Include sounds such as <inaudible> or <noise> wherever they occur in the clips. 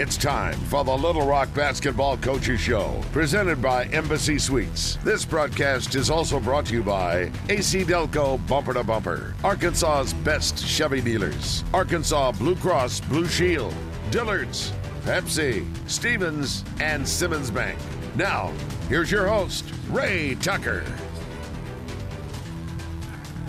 It's time for the Little Rock Basketball Coaches Show, presented by Embassy Suites. This broadcast is also brought to you by AC Delco Bumper to Bumper, Arkansas's best Chevy dealers, Arkansas Blue Cross Blue Shield, Dillard's, Pepsi, Stephens, and Simmons Bank. Now, here's your host, Ray Tucker.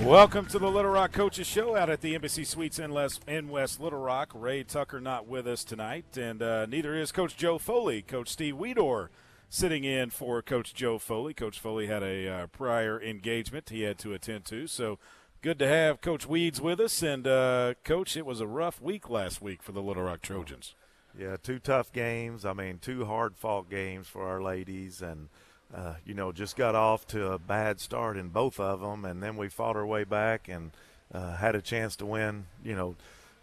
Welcome to the Little Rock Coaches Show out at the Embassy Suites in, Les- in West Little Rock. Ray Tucker not with us tonight, and uh, neither is Coach Joe Foley. Coach Steve Weedor sitting in for Coach Joe Foley. Coach Foley had a uh, prior engagement he had to attend to, so good to have Coach Weeds with us. And uh, Coach, it was a rough week last week for the Little Rock Trojans. Yeah, two tough games. I mean, two hard fought games for our ladies, and – uh, you know, just got off to a bad start in both of them, and then we fought our way back and uh, had a chance to win. You know,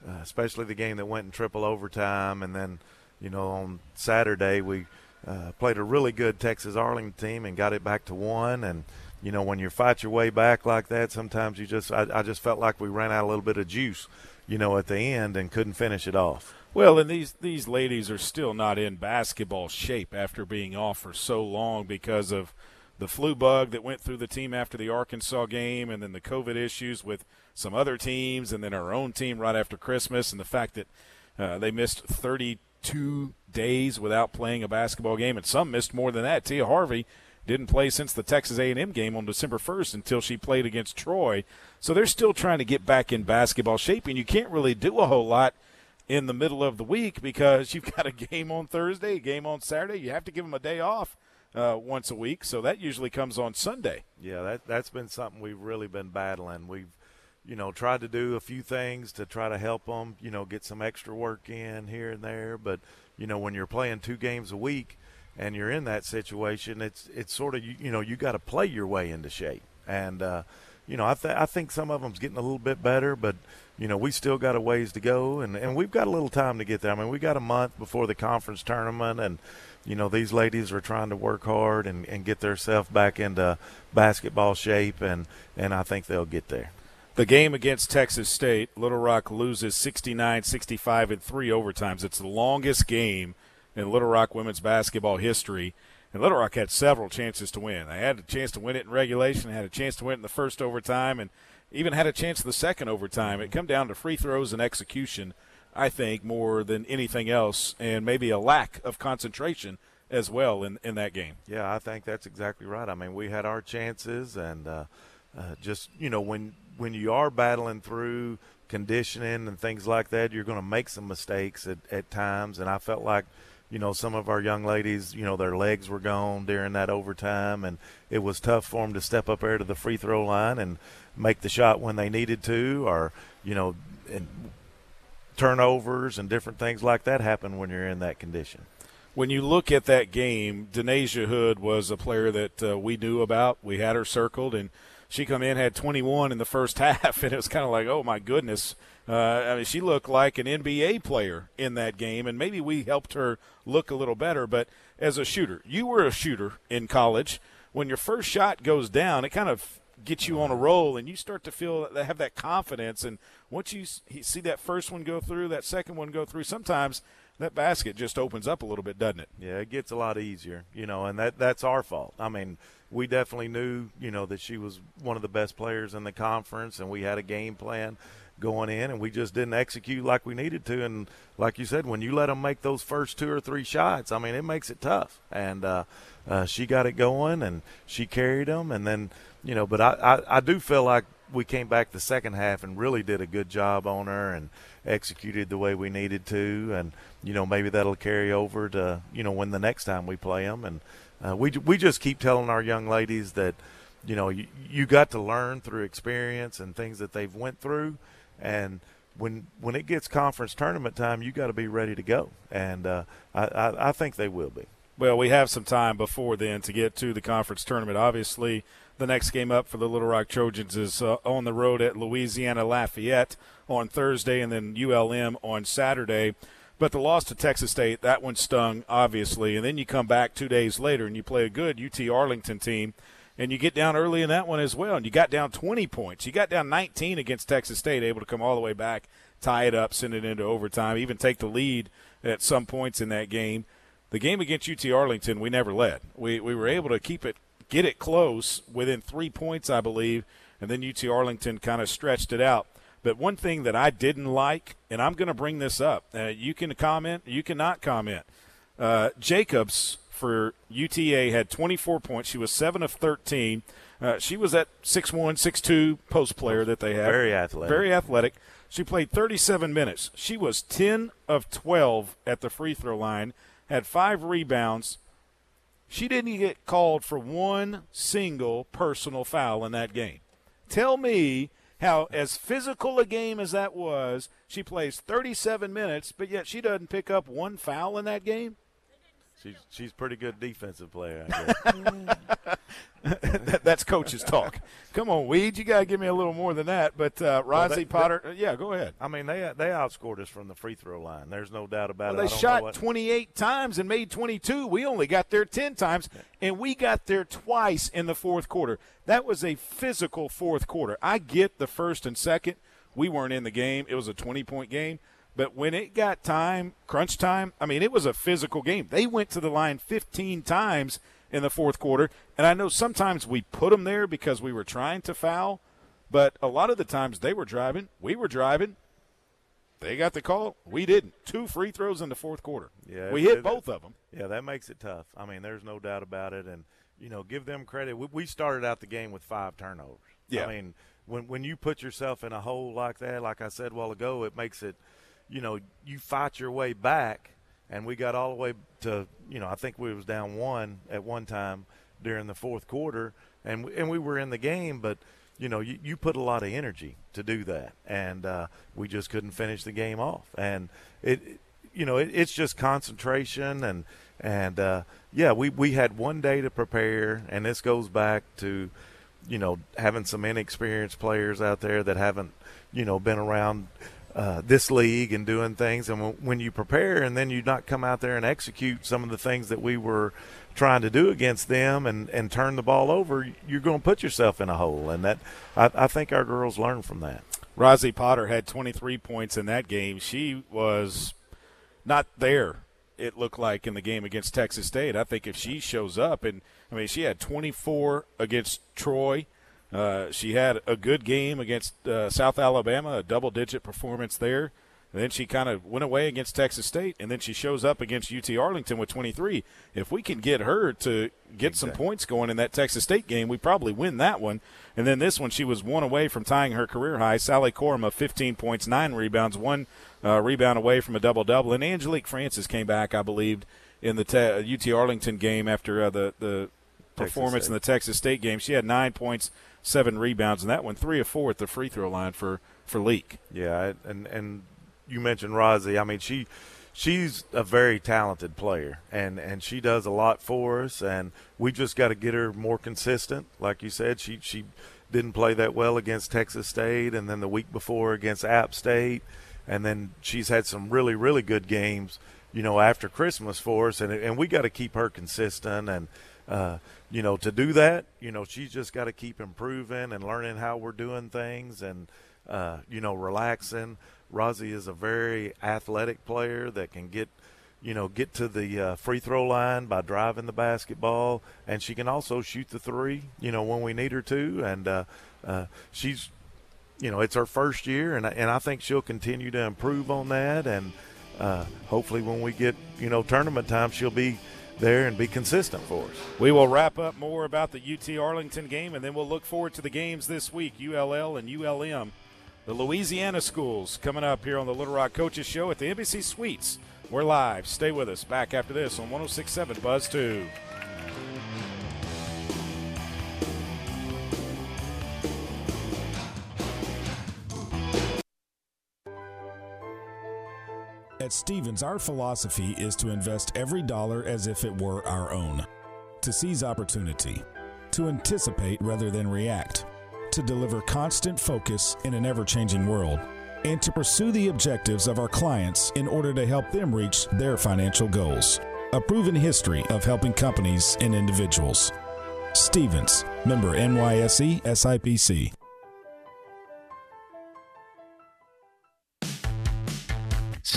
uh, especially the game that went in triple overtime, and then, you know, on Saturday we uh, played a really good Texas Arlington team and got it back to one. And you know, when you fight your way back like that, sometimes you just I, I just felt like we ran out a little bit of juice, you know, at the end and couldn't finish it off. Well, and these these ladies are still not in basketball shape after being off for so long because of the flu bug that went through the team after the Arkansas game, and then the COVID issues with some other teams, and then our own team right after Christmas, and the fact that uh, they missed 32 days without playing a basketball game, and some missed more than that. Tia Harvey didn't play since the Texas A&M game on December 1st until she played against Troy. So they're still trying to get back in basketball shape, and you can't really do a whole lot – in the middle of the week because you've got a game on Thursday, a game on Saturday. You have to give them a day off uh, once a week, so that usually comes on Sunday. Yeah, that that's been something we've really been battling. We've you know tried to do a few things to try to help them, you know, get some extra work in here and there, but you know when you're playing two games a week and you're in that situation, it's it's sort of you, you know you got to play your way into shape and. uh you know, I, th- I think some of them's getting a little bit better, but you know, we still got a ways to go, and, and we've got a little time to get there. I mean, we got a month before the conference tournament, and you know, these ladies are trying to work hard and, and get themselves back into basketball shape, and and I think they'll get there. The game against Texas State, Little Rock loses 69 65 in three overtimes. It's the longest game in Little Rock women's basketball history. And Little Rock had several chances to win. They had a chance to win it in regulation, had a chance to win it in the first overtime, and even had a chance in the second overtime. It come down to free throws and execution, I think, more than anything else, and maybe a lack of concentration as well in, in that game. Yeah, I think that's exactly right. I mean, we had our chances, and uh, uh, just you know, when when you are battling through conditioning and things like that, you're going to make some mistakes at, at times, and I felt like – you know, some of our young ladies, you know, their legs were gone during that overtime, and it was tough for them to step up there to the free throw line and make the shot when they needed to, or you know, and turnovers and different things like that happen when you're in that condition. When you look at that game, Da'Nasia Hood was a player that uh, we knew about. We had her circled, and she come in had 21 in the first <laughs> half, and it was kind of like, oh my goodness. Uh, I mean, she looked like an NBA player in that game, and maybe we helped her look a little better. But as a shooter, you were a shooter in college. When your first shot goes down, it kind of gets you on a roll, and you start to feel have that confidence. And once you see that first one go through, that second one go through, sometimes that basket just opens up a little bit, doesn't it? Yeah, it gets a lot easier, you know, and that that's our fault. I mean, we definitely knew, you know, that she was one of the best players in the conference, and we had a game plan going in, and we just didn't execute like we needed to. And like you said, when you let them make those first two or three shots, I mean, it makes it tough. And uh, uh, she got it going, and she carried them, and then you know, but I, I I do feel like we came back the second half and really did a good job on her and executed the way we needed to, and you know maybe that'll carry over to you know when the next time we play them, and uh, we we just keep telling our young ladies that you know you, you got to learn through experience and things that they've went through, and when when it gets conference tournament time, you got to be ready to go, and uh, I, I I think they will be. Well, we have some time before then to get to the conference tournament. Obviously, the next game up for the Little Rock Trojans is uh, on the road at Louisiana Lafayette on Thursday and then ULM on Saturday. But the loss to Texas State, that one stung, obviously. And then you come back two days later and you play a good UT Arlington team, and you get down early in that one as well. And you got down 20 points. You got down 19 against Texas State, able to come all the way back tie it up, send it into overtime, even take the lead at some points in that game. The game against UT Arlington, we never led. We we were able to keep it, get it close within three points, I believe, and then UT Arlington kind of stretched it out. But one thing that I didn't like, and I'm going to bring this up, uh, you can comment, you cannot comment. Uh, Jacobs for UTA had 24 points. She was 7 of 13. Uh, she was that 6'1, 6'2 post player that they had. Very athletic. Very athletic. She played 37 minutes. She was 10 of 12 at the free throw line, had five rebounds. She didn't get called for one single personal foul in that game. Tell me how, as physical a game as that was, she plays 37 minutes, but yet she doesn't pick up one foul in that game? She's she's pretty good defensive player. I guess. <laughs> <laughs> That's coach's talk. Come on, Weed, you got to give me a little more than that. But uh, Rosie well, Potter, uh, yeah, go ahead. I mean, they they outscored us from the free throw line. There's no doubt about well, it. They shot 28 times and made 22. We only got there 10 times, and we got there twice in the fourth quarter. That was a physical fourth quarter. I get the first and second. We weren't in the game. It was a 20 point game. But when it got time, crunch time, I mean, it was a physical game. They went to the line 15 times in the fourth quarter. And I know sometimes we put them there because we were trying to foul, but a lot of the times they were driving, we were driving. They got the call. We didn't. Two free throws in the fourth quarter. Yeah, we hit it, both of them. Yeah, that makes it tough. I mean, there's no doubt about it. And you know, give them credit. We, we started out the game with five turnovers. Yeah. I mean, when when you put yourself in a hole like that, like I said a while ago, it makes it – you know, you fight your way back, and we got all the way to, you know, I think we was down one at one time during the fourth quarter, and and we were in the game, but you know, you, you put a lot of energy to do that, and uh, we just couldn't finish the game off, and it, you know, it, it's just concentration and and uh, yeah, we we had one day to prepare, and this goes back to, you know, having some inexperienced players out there that haven't, you know, been around uh, this league and doing things. And when you prepare and then you not come out there and execute some of the things that we were trying to do against them and, and turn the ball over, you're going to put yourself in a hole. And that I, I think our girls learn from that. Rosie Potter had 23 points in that game. She was not there. It looked like in the game against Texas State. I think if she shows up and I mean she had 24 against Troy. Uh, she had a good game against uh, South Alabama, a double digit performance there. And then she kind of went away against Texas State, and then she shows up against UT Arlington with 23. If we can get her to get exactly. some points going in that Texas State game, we probably win that one. And then this one, she was one away from tying her career high. Sali Kourouma, 15 points, nine rebounds, one uh, rebound away from a double double. And Angelique Francis came back, I believe, in the te- UT Arlington game after uh, the the performance in the Texas State game. She had nine points, seven rebounds, and that one three of four at the free throw line for for Leak. Yeah, and and you mentioned Rosie. I mean, she she's a very talented player, and and she does a lot for us, and we just got to get her more consistent. Like you said, she she didn't play that well against Texas State, and then the week before against App State, and then she's had some really really good games, you know, after Christmas for us, and and we got to keep her consistent and. Uh, you know, to do that, you know, she's just got to keep improving and learning how we're doing things and, uh, you know, relaxing. Rosie is a very athletic player that can get, you know, get to the uh, free throw line by driving the basketball, and she can also shoot the three, you know, when we need her to. And uh, uh, she's, you know, it's her first year, and and I think she'll continue to improve on that. And uh, hopefully, when we get, you know, tournament time, she'll be there and be consistent for us. We will wrap up more about the UT Arlington game, and then we'll look forward to the games this week ULL and ULM. The Louisiana schools coming up here on the Little Rock Coaches Show at the Embassy Suites. We're live. Stay with us. Back after this on 1067 Buzz 2. At Stephens, our philosophy is to invest every dollar as if it were our own, to seize opportunity, to anticipate rather than react, to deliver constant focus in an ever changing world, and to pursue the objectives of our clients in order to help them reach their financial goals. A proven history of helping companies and individuals. Stephens, member NYSE SIPC.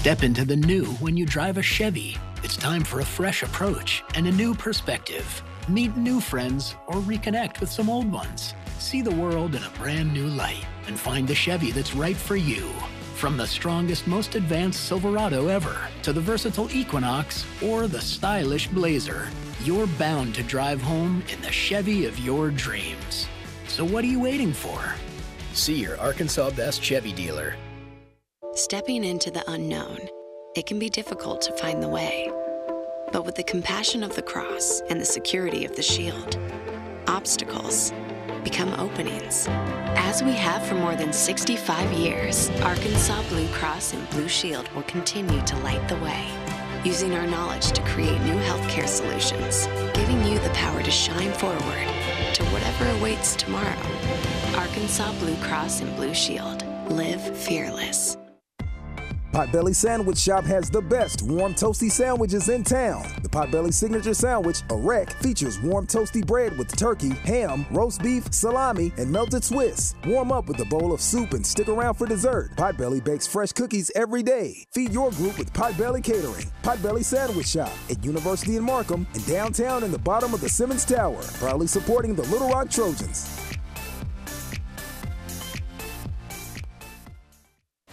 Step into the new when you drive a Chevy. It's time for a fresh approach and a new perspective. Meet new friends or reconnect with some old ones. See the world in a brand new light and find the Chevy that's right for you. From the strongest, most advanced Silverado ever to the versatile Equinox or the stylish Blazer, you're bound to drive home in the Chevy of your dreams. So what are you waiting for? See your Arkansas Best Chevy dealer. Stepping into the unknown, it can be difficult to find the way. But with the compassion of the cross and the security of the shield, obstacles become openings. As we have for more than 65 years, Arkansas Blue Cross and Blue Shield will continue to light the way, using our knowledge to create new healthcare solutions, giving you the power to shine forward to whatever awaits tomorrow. Arkansas Blue Cross and Blue Shield. Live fearless. Potbelly Sandwich Shop has the best warm toasty sandwiches in town. The Potbelly Signature Sandwich, a wreck, features warm toasty bread with turkey, ham, roast beef, salami, and melted Swiss. Warm up with a bowl of soup and stick around for dessert. Potbelly bakes fresh cookies every day. Feed your group with Potbelly Catering. Potbelly Sandwich Shop at University in Markham and downtown in the bottom of the Simmons Tower. Proudly supporting the Little Rock Trojans.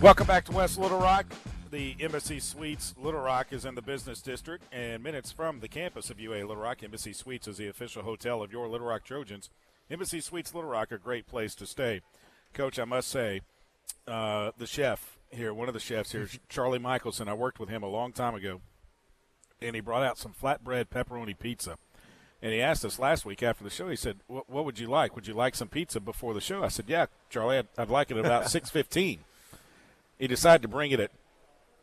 Welcome back to West Little Rock. The Embassy Suites Little Rock is in the business district, and minutes from the campus of UA Little Rock, Embassy Suites is the official hotel of your Little Rock Trojans. Embassy Suites Little Rock, a great place to stay. Coach, I must say, uh, the chef here, one of the chefs here, <laughs> Charlie Michelson, I worked with him a long time ago, and he brought out some flatbread pepperoni pizza. And he asked us last week after the show. He said, "What would you like? Would you like some pizza before the show?" I said, "Yeah, Charlie, I'd, I'd like it at about <laughs> six fifteen he decided to bring it at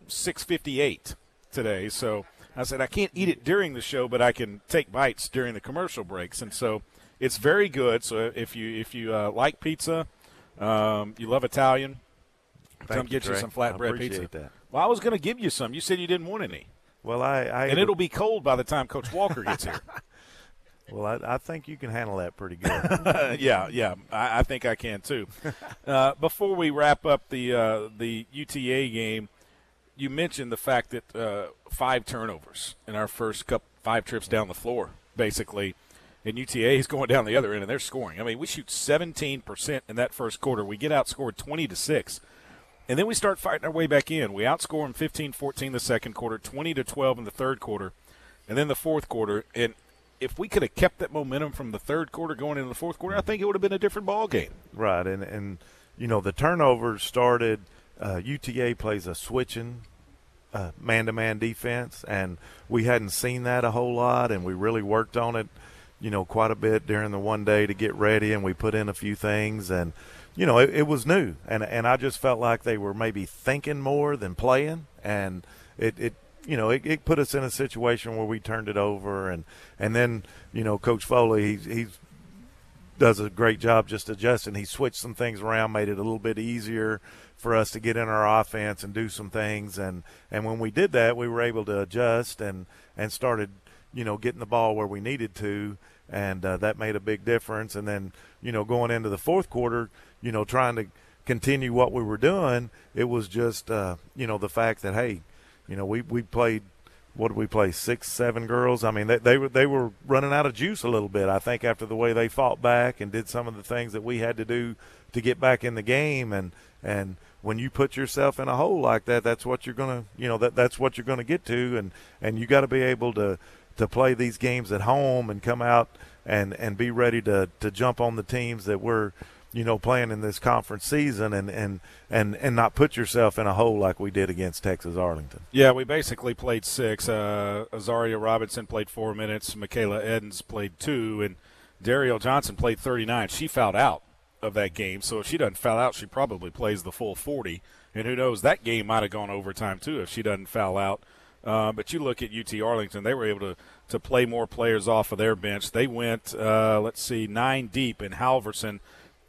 6:58 today. So I said I can't eat it during the show, but I can take bites during the commercial breaks, and so it's very good. So if you if you uh, like pizza, um, you love Italian, Thank come you, get Trey. you some flatbread pizza. that. Well, I was going to give you some. You said you didn't want any, Well, I, I and it'll be cold by the time Coach Walker gets here. <laughs> well, I, I think you can handle that pretty good. <laughs> yeah, yeah, I, I think I can too. <laughs> Uh, before we wrap up the uh, the UTA game, you mentioned the fact that uh, five turnovers in our first cup five trips down the floor, basically, and UTA is going down the other end and they're scoring. I mean, we shoot 17 percent in that first quarter. We get outscored 20 to six. And then we start fighting our way back in. We outscore them 15-14 the second quarter, 20 to 12 in the third quarter, and then the fourth quarter. And if we could have kept that momentum from the third quarter going into the fourth quarter, I think it would have been a different ball game. Right, and and you know the turnovers started. Uh, UTA plays a switching uh, man-to-man defense, and we hadn't seen that a whole lot, and we really worked on it, you know, quite a bit during the one day to get ready, and we put in a few things, and you know, it, it was new, and and I just felt like they were maybe thinking more than playing, and it, it you know, it, it put us in a situation where we turned it over, and and then you know, Coach Foley, he's, he's does a great job just adjusting. He switched some things around, made it a little bit easier for us to get in our offense and do some things. And and when we did that, we were able to adjust and and started, you know, getting the ball where we needed to, and uh, that made a big difference. And then you know, going into the fourth quarter, you know, trying to continue what we were doing, it was just uh, you know the fact that hey, you know, we we played what did we play six seven girls? I mean they, they were they were running out of juice a little bit i think after the way they fought back and did some of the things that we had to do to get back in the game. And and when you put yourself in a hole like that that's what you're going to you know that that's what you're going to get to. And and you got to be able to to play these games at home and come out and and be ready to to jump on the teams that we're you know, playing in this conference season and, and, and, and not put yourself in a hole like we did against Texas Arlington. Yeah, we basically played six. Uh, Azaria Robinson played four minutes. Michaela Edens played two, and Daryl Johnson played 39. She fouled out of that game. So if she doesn't foul out, she probably plays the full 40. And who knows, that game might have gone overtime too if she doesn't foul out. Uh, but you look at UT Arlington; they were able to to play more players off of their bench. They went, uh, let's see, nine deep, in Halverson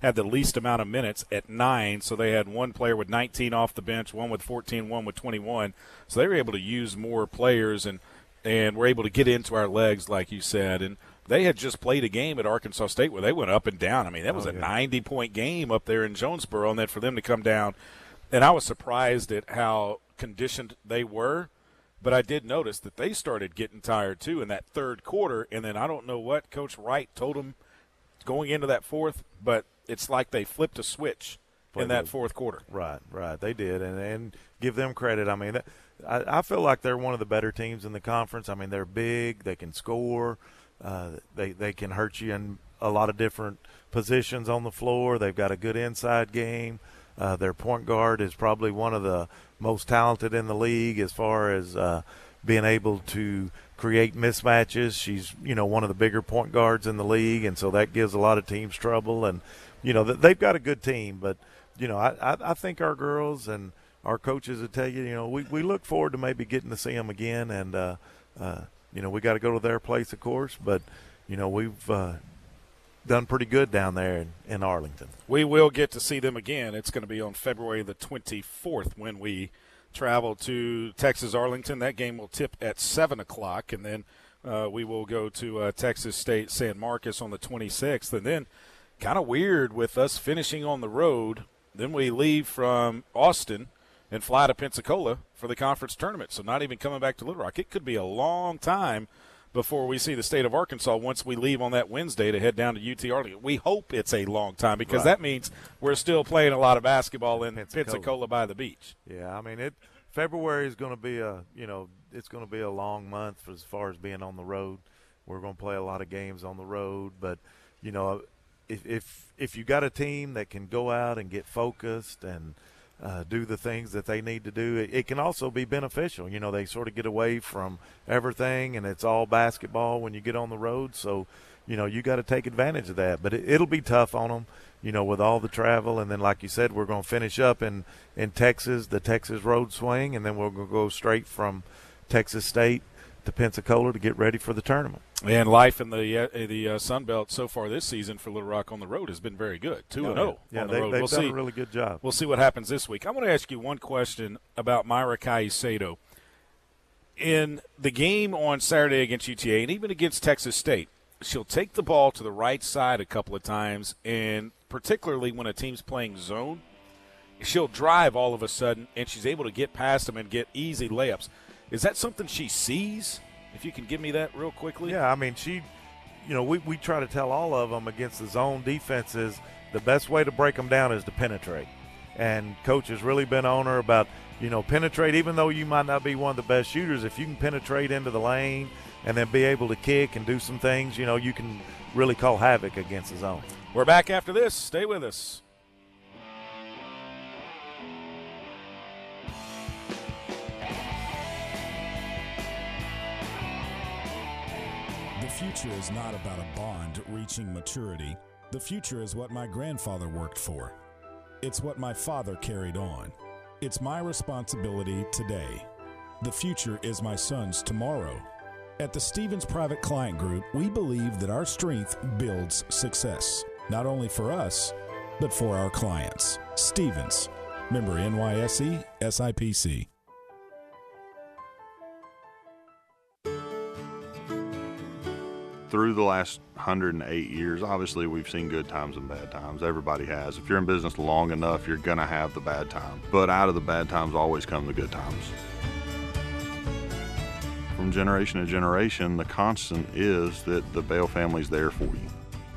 had the least amount of minutes at nine. So they had one player with 19 off the bench, one with 14, one with 21. So they were able to use more players and and were able to get into our legs, like you said. And they had just played a game at Arkansas State where they went up and down. I mean, that was oh, a 90 point game up there in Jonesboro, and then for them to come down. And I was surprised at how conditioned they were. But I did notice that they started getting tired too in that third quarter. And then I don't know what Coach Wright told them going into that fourth, but it's like they flipped a switch in that fourth quarter. Right, right. They did, and and give them credit. I mean, that, I, I feel like they're one of the better teams in the conference. I mean, they're big. They can score. Uh, they they can hurt you in a lot of different positions on the floor. They've got a good inside game. Uh, their point guard is probably one of the most talented in the league as far as uh, being able to create mismatches. She's you know one of the bigger point guards in the league, and so that gives a lot of teams trouble. And you know they've got a good team, but you know I, I, think our girls and our coaches would tell you, you know, we, we look forward to maybe getting to see them again, and uh, uh, you know we got to go to their place, of course, but you know we've uh, done pretty good down there in, in Arlington. We will get to see them again. It's going to be on February the 24th when we travel to Texas Arlington. That game will tip at 7 o'clock, and then uh, we will go to uh, Texas State San Marcos on the 26th. And then, kind of weird with us finishing on the road, then we leave from Austin and fly to Pensacola for the conference tournament. So, not even coming back to Little Rock. It could be a long time before we see the state of Arkansas once we leave on that Wednesday to head down to UT Arlington. We hope it's a long time because Right. that means we're still playing a lot of basketball in Pensacola. Pensacola, by the beach. Yeah, I mean it. February is going to be a you know it's going to be a long month for, as far as being on the road. We're going to play a lot of games on the road, but you know if if if you got a team that can go out and get focused and uh, do the things that they need to do, it, it can also be beneficial. You know they sort of get away from everything and it's all basketball when you get on the road. So you know you got to take advantage of that, but it, it'll be tough on them you know, with all the travel. And then, like you said, we're going to finish up in, in Texas, the Texas road swing, and then we're going to go straight from Texas State to Pensacola to get ready for the tournament. And life in the uh, the uh, Sun Belt so far this season for Little Rock on the road has been very good. Two and zero Yeah, on the they, road. they've we'll done see. a really good job. We'll see what happens this week. I want to ask you one question about Myra Caicedo. In the game on Saturday against UTA and even against Texas State, she'll take the ball to the right side a couple of times, and particularly when a team's playing zone, she'll drive all of a sudden, and she's able to get past them and get easy layups. Is that something she sees? If you can give me that real quickly. Yeah, I mean, she, you know, we, we try to tell all of them against the zone defenses the best way to break them down is to penetrate. And coach has really been on her about, you know, penetrate, even though you might not be one of the best shooters, if you can penetrate into the lane and then be able to kick and do some things, you know, you can really call havoc against the zone. We're back after this. Stay with us. Future is not about a bond reaching maturity. The future is what my grandfather worked for. It's what my father carried on. It's my responsibility today. The future is my son's tomorrow. At the Stephens Private Client Group, we believe that our strength builds success, not only for us, but for our clients. Stephens, member NYSE, SIPC. Through the last 108 years, obviously we've seen good times and bad times. Everybody has. If you're in business long enough, you're going to have the bad times. But out of the bad times always come the good times. From generation to generation, the constant is that the Bale family's there for you.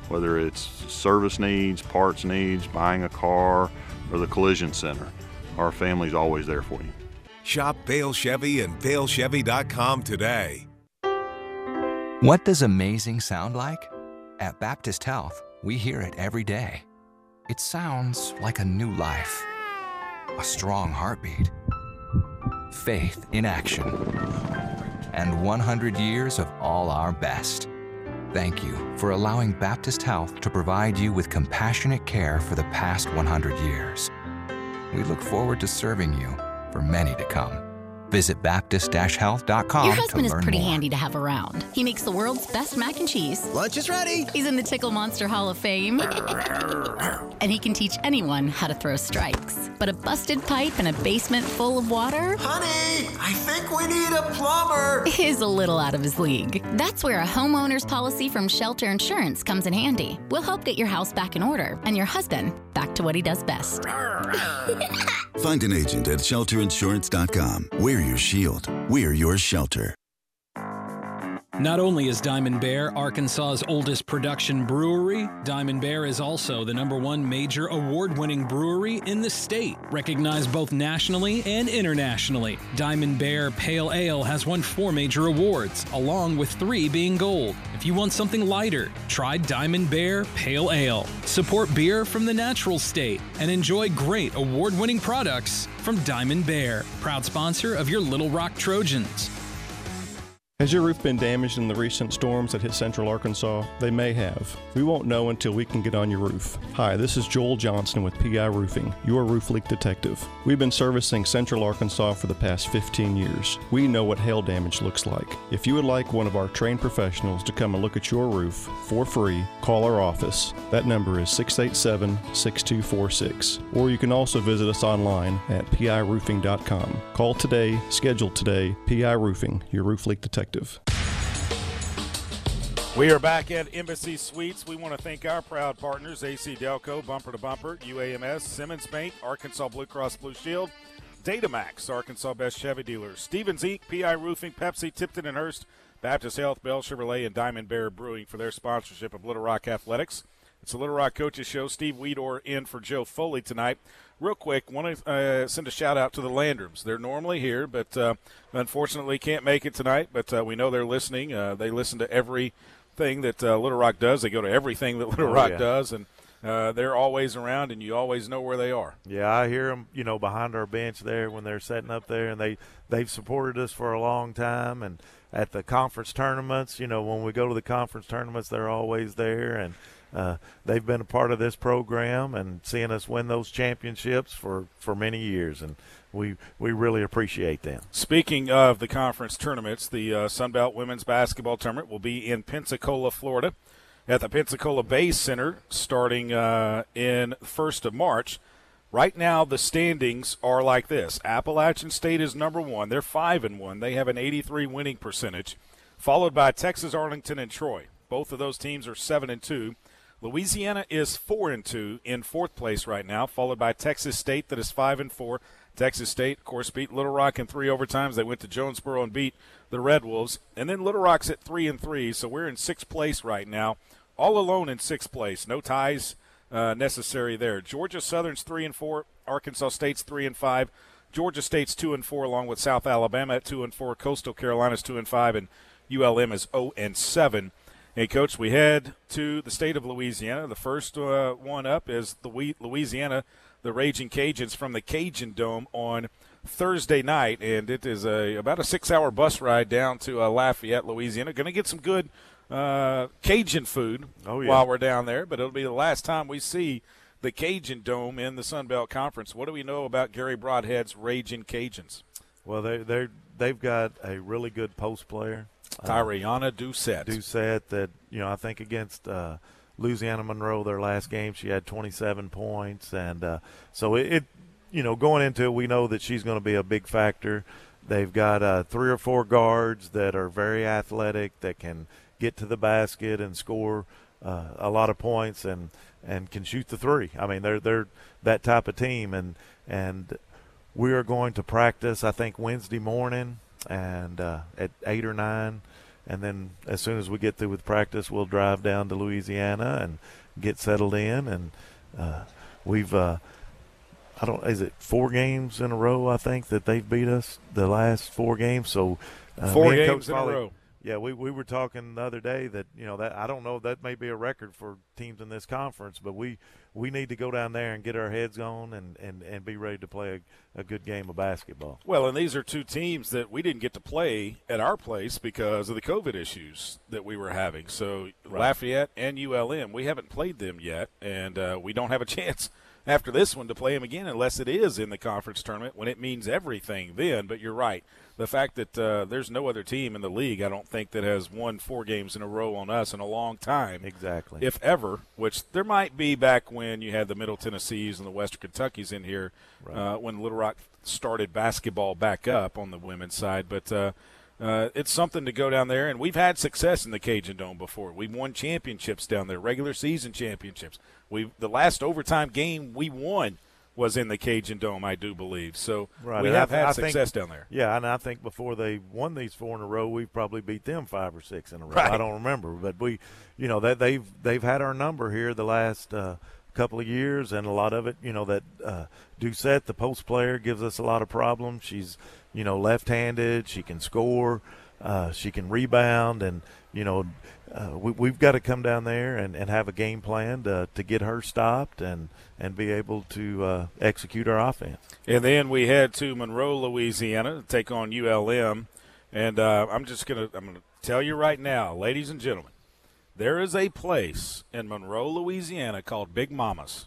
Whether it's service needs, parts needs, buying a car, or the collision center, our family's always there for you. Shop Bale Chevy and BaleChevy.com today. What does amazing sound like? At Baptist Health, we hear it every day. It sounds like a new life, a strong heartbeat, faith in action, and 100 years of all our best. Thank you for allowing Baptist Health to provide you with compassionate care for the past 100 years. We look forward to serving you for many to come. Visit Baptist-Health.com Your to husband is pretty more. handy to have around. He makes the world's best mac and cheese. Lunch is ready. He's in the Tickle Monster Hall of Fame. and he can teach anyone how to throw strikes. But a busted pipe and a basement full of water Honey, I think we need a plumber. <laughs> is a little out of his league. That's where a homeowner's policy from Shelter Insurance comes in handy. We'll help get your house back in order and your husband back to what he does best. Find an agent at shelterinsurance.com. We're your shield. We're your shelter. Not only is Diamond Bear Arkansas's oldest production brewery, Diamond Bear is also the number one major award winning brewery in the state, recognized both nationally and internationally. Diamond Bear Pale Ale has won four major awards, along with three being gold. If you want something lighter, try Diamond Bear Pale Ale. Support beer from the natural state and enjoy great award winning products from Diamond Bear, proud sponsor of your Little Rock Trojans. Has your roof been damaged in the recent storms that hit central Arkansas? They may have. We won't know until we can get on your roof. Hi, this is Joel Johnston with PI Roofing, your roof leak detective. We've been servicing central Arkansas for the past 15 years. We know what hail damage looks like. If you would like one of our trained professionals to come and look at your roof for free, call our office. That number is 687 6246. Or you can also visit us online at piroofing.com. Call today, schedule today, PI Roofing, your roof leak detective. We are back at Embassy Suites. We want to thank our proud partners AC Delco, Bumper to Bumper, UAMS, Simmons Bank, Arkansas Blue Cross Blue Shield, Datamax, Arkansas Best Chevy Dealers, Stephens Inc., PI Roofing, Pepsi, Tipton and Hurst, Baptist Health, Bale Chevrolet, and Diamond Bear Brewing for their sponsorship of Little Rock Athletics. It's a Little Rock Coaches Show. Steve Weedor in for Joe Foley tonight. Real quick, want to uh, send a shout out to the Landrums. They're normally here, but uh, unfortunately can't make it tonight. But uh, we know they're listening. Uh, they listen to everything that uh, Little Rock does. They go to everything that Little Oh, Rock yeah. does, and uh, they're always around, and you always know where they are. Yeah, I hear them, you know, behind our bench there when they're setting up there, and they they've supported us for a long time. And at the conference tournaments, you know, when we go to the conference tournaments, they're always there, and uh, they've been a part of this program and seeing us win those championships for for many years, and we we really appreciate them. Speaking of the conference tournaments, the uh, Sunbelt Women's Basketball Tournament will be in Pensacola, Florida, at the Pensacola Bay Center starting uh, in 1st of March. Right now, the standings are like this: Appalachian State is number one; they're five and one. They have an 83 winning percentage, followed by Texas, Arlington, and Troy. Both of those teams are seven and two. Louisiana is four and two in fourth place right now, followed by Texas State that is five and four. Texas State, of course, beat Little Rock in three overtimes. They went to Jonesboro and beat the Red Wolves, and then Little Rock's at three and three. So we're in sixth place right now, all alone in sixth place. No ties uh, necessary there. Georgia Southern's three and four. Arkansas State's three and five. Georgia State's two and four, along with South Alabama at two and four. Coastal Carolina's two and five, and ULM is zero and seven. Hey, Coach, we head to the state of Louisiana. The first uh, one up is the Louisiana, the Raging Cajuns from the Cajun Dome on Thursday night, and it is a about a six-hour bus ride down to uh, Lafayette, Louisiana. Going to get some good uh, Cajun food Oh, yeah. while we're down there, but it'll be the last time we see the Cajun Dome in the Sun Belt Conference. What do we know about Garry Brodhead's Raging Cajuns? Well, they they they've got a really good post player, Ty'Reona Doucet. Doucet that you know I think against uh, Louisiana Monroe their last game she had 27 points and uh, so it, it you know going into it we know that she's going to be a big factor. They've got uh, three or four guards that are very athletic that can get to the basket and score uh, a lot of points and and can shoot the three. I mean they're they're that type of team and and we are going to practice I think Wednesday morning and uh, at eight or nine and then as soon as we get through with practice, we'll drive down to Louisiana and get settled in. And uh, we've, uh, I don't, is it four games in a row? I think that they've beat us the last four games. So uh, Four games Coach in a row. Yeah, we, we were talking the other day that you know that I don't know that may be a record for teams in this conference, but we we need to go down there and get our heads on and, and, and be ready to play a, a good game of basketball. Well, and these are two teams that we didn't get to play at our place because of the COVID issues that we were having. So right. Lafayette and ULM, we haven't played them yet, and uh, we don't have a <laughs> chance after this one to play them again unless it is in the conference tournament when it means everything then. But you're right the fact that uh, there's no other team in the league, I don't think, that has won four games in a row on us in a long time. Exactly. If ever, which there might be back when you had the Middle Tennessees and the Western Kentuckies in here right. uh, when Little Rock started basketball back up on the women's side. But uh, uh, it's something to go down there, and we've had success in the Cajun Dome before. We've won championships down there, regular season championships. We the last overtime game we won – was in the Cajun Dome, I do believe. So right. we and have I, had I success think, down there. Yeah, and I think before they won these four in a row, we've probably beat them five or six in a row. Right. I don't remember, but we, you know, that they've they've had our number here the last uh, couple of years, and a lot of it, you know, that uh, Doucet, the post player, gives us a lot of problems. She's, you know, left-handed. She can score. Uh, she can rebound, and you know, uh, we, have got to come down there and, and have a game plan to, to get her stopped and, and be able to uh, execute our offense. And then we head to Monroe, Louisiana to take on ULM. And uh, I'm just going to I'm going to tell you right now, ladies and gentlemen, there is a place in Monroe, Louisiana called Big Mama's.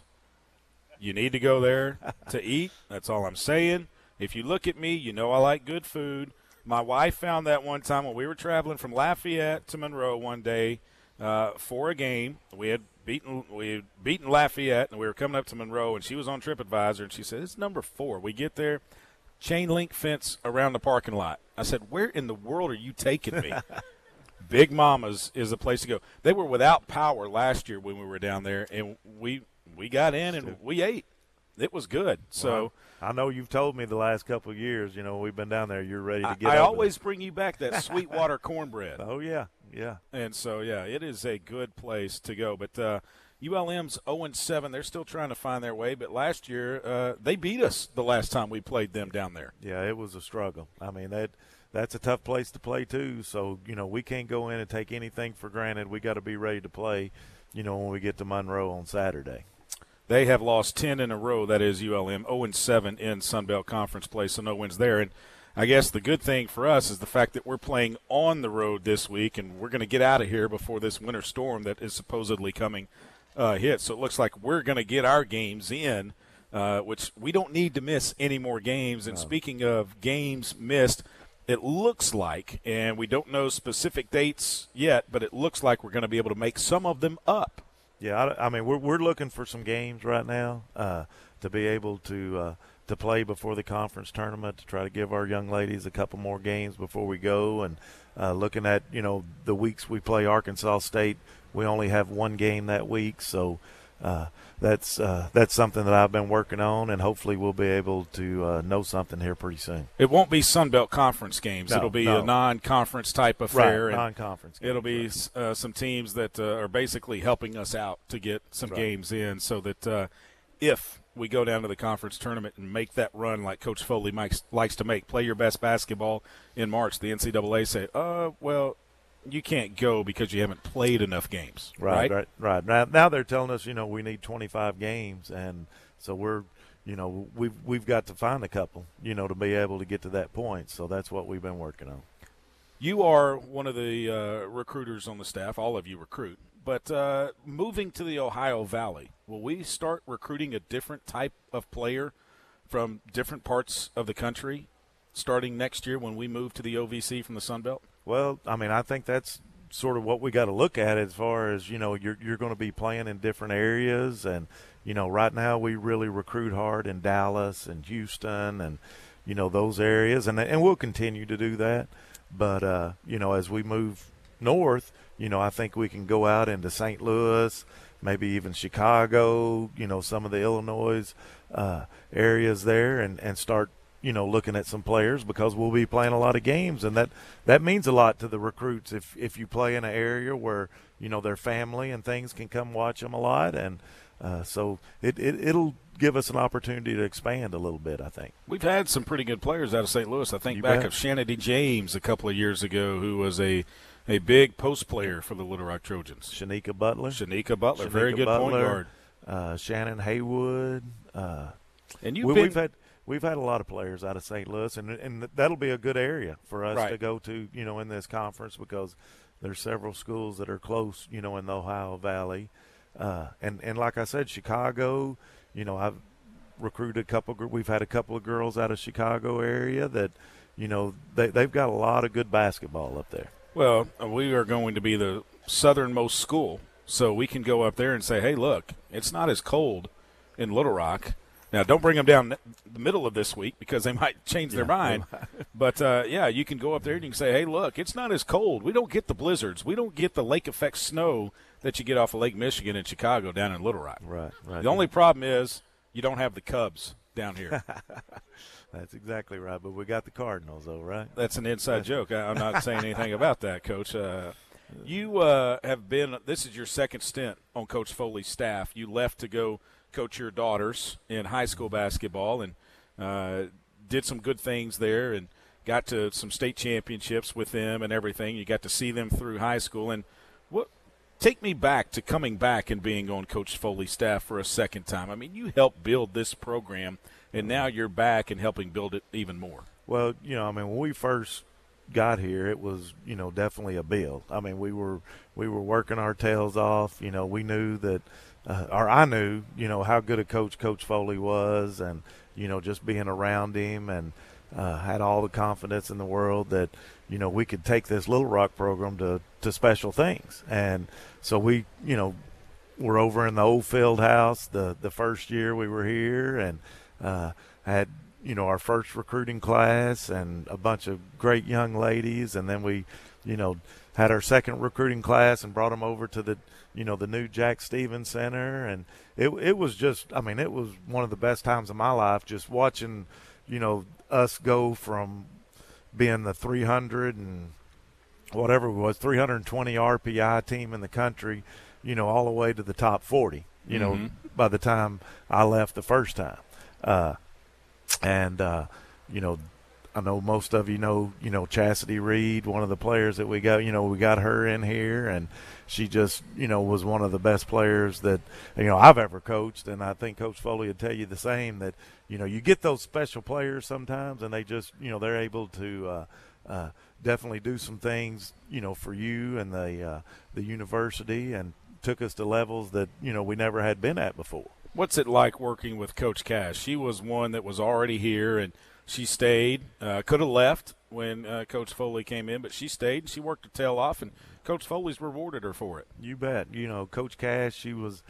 You need to go there <laughs> to eat. That's all I'm saying. If you look at me, you know I like good food. My wife found that one time when we were traveling from Lafayette to Monroe one day uh, for a game. We had beaten we had beaten Lafayette and we were coming up to Monroe and she was on TripAdvisor and she said it's number four. We get there, chain link fence around the parking lot. I said, where in the world are you taking me? <laughs> Big Mama's is the place to go. They were without power last year when we were down there, and we we got in and we ate. It was good. So I know you've told me the last couple of years. You know we've been down there. You're ready to get. I, I always bring you back that <laughs> Sweetwater cornbread. Oh yeah, yeah. And so yeah, it is a good place to go. But uh, ULM's 0 7. They're still trying to find their way. But last year uh, they beat us the last time we played them down there. Yeah, it was a struggle. I mean that that's a tough place to play too. So you know we can't go in and take anything for granted. We got to be ready to play. You know when we get to Monroe on Saturday. They have lost 10 in a row, that is ULM, 0 7 in Sun Belt Conference play, so no wins there. And I guess the good thing for us is the fact that we're playing on the road this week, and we're going to get out of here before this winter storm that is supposedly coming uh, hits. So it looks like we're going to get our games in, uh, which we don't need to miss any more games. And no. speaking of games missed, it looks like, and we don't know specific dates yet, but it looks like we're going to be able to make some of them up. Yeah, I, I, mean we're we're looking for some games right now uh, to be able to uh, to play before the conference tournament to try to give our young ladies a couple more games before we go. And uh, looking at you know the weeks we play Arkansas State, we only have one game that week, so uh, that's uh, that's something that I've been working on, and hopefully we'll be able to uh, know something here pretty soon. It won't be Sun Belt Conference games. No, it'll be no. a non-conference type affair. Right, non-conference. Games, it'll be right. uh, some teams that uh, are basically helping us out to get some right. games in, so that uh, if we go down to the conference tournament and make that run like Coach Foley likes, likes to make, play your best basketball in March. The NCAA say, "Uh, well, you can't go because you haven't played enough games. Right, right, right. Now, now they're telling us, you know, we need 25 games, and so we're, you know, we've we've got to find a couple, you know, to be able to get to that point. So that's what we've been working on. You are one of the uh, recruiters on the staff. All of you recruit, but uh, moving to the Ohio Valley, will we start recruiting a different type of player from different parts of the country starting next year when we move to the OVC from the Sun Belt? Well, I mean, I think that's sort of what we got to look at as far as you know you're you're going to be playing in different areas and you know right now we really recruit hard in Dallas and Houston and you know those areas and and we'll continue to do that but uh you know as we move north you know I think we can go out into St. Louis maybe even Chicago you know some of the Illinois uh areas there and and start you know, looking at some players because we'll be playing a lot of games, and that that means a lot to the recruits. If if you play in an area where you know their family and things can come watch them a lot, and uh, so it, it it'll give us an opportunity to expand a little bit. I think we've had some pretty good players out of St. Louis. I think you back bet. of Shanity James a couple of years ago, who was a a big post player for the Little Rock Trojans. Shanika Butler. Shanika Butler, Shanika very good Butler, point guard. Uh, Shannon Haywood. Uh, and you've we, been, we've had we've had a lot of players out of St. Louis, and and that'll be a good area for us right. to go to, you know, in this conference because there's several schools that are close, you know, in the Ohio Valley, uh, and and like I said, Chicago, you know, I've recruited a couple. We've had a couple of girls out of Chicago area that, you know, they they've got a lot of good basketball up there. Well, we are going to be the southernmost school, so we can go up there and say, "Hey, look, it's not as cold in Little Rock." Now, don't bring them down the middle of this week because they might change their mind. <laughs> but uh, yeah, you can go up there and you can say, "Hey, look, it's not as cold. We don't get the blizzards. We don't get the lake effect snow that you get off of Lake Michigan in Chicago down in Little Rock." Right, right. The only problem is you don't have the Cubs down here. <laughs> That's exactly right. But we got the Cardinals, though, right? That's an inside joke. I, am not saying <laughs> anything about that, Coach. Uh, you uh, have been. This is your second stint on Coach Foley's staff. You left to go coach your daughters in high school basketball and uh, did some good things there and got to some state championships with them and everything. You got to see them through high school. And what take me back to coming back and being on Coach Foley's staff for a second time. I mean, you helped build this program, and now you're back and helping build it even more. Well, you know, I mean, when we first got here, it was you know definitely a build. I mean, we were we were working our tails off. You know, we knew that, uh, or I knew, you know, how good a coach Coach Foley was, and you know, just being around him and uh, had all the confidence in the world that you know we could take this Little Rock program to to special things. And so we, you know, were over in the old field house the the first year we were here, and uh, had you know our first recruiting class and a bunch of great young ladies, and then we, you know, had our second recruiting class and brought them over to the you know the new Jack Stephens Center, and it it was just I mean it was one of the best times of my life just watching you know us go from being the 300 and whatever it was 320 RPI team in the country, you know all the way to the top 40. You mm-hmm. know by the time I left the first time. Uh, and uh, you know, I know most of you know, you know, Chastity Reed, one of the players that we got. You know, we got her in here, and she just, you know, was one of the best players that you know I've ever coached. And I think Coach Foley would tell you the same. That you know, you get those special players sometimes, and they just, you know, they're able to. Uh, uh, definitely do some things, you know, for you and the uh, the university, and took us to levels that you know we never had been at before. What's it like working with Coach Cash? She was one that was already here, and she stayed. Uh, could have left when uh, Coach Foley came in, but she stayed. and She worked her tail off, and Coach Foley's rewarded her for it. You bet. You know, Coach Cash, she was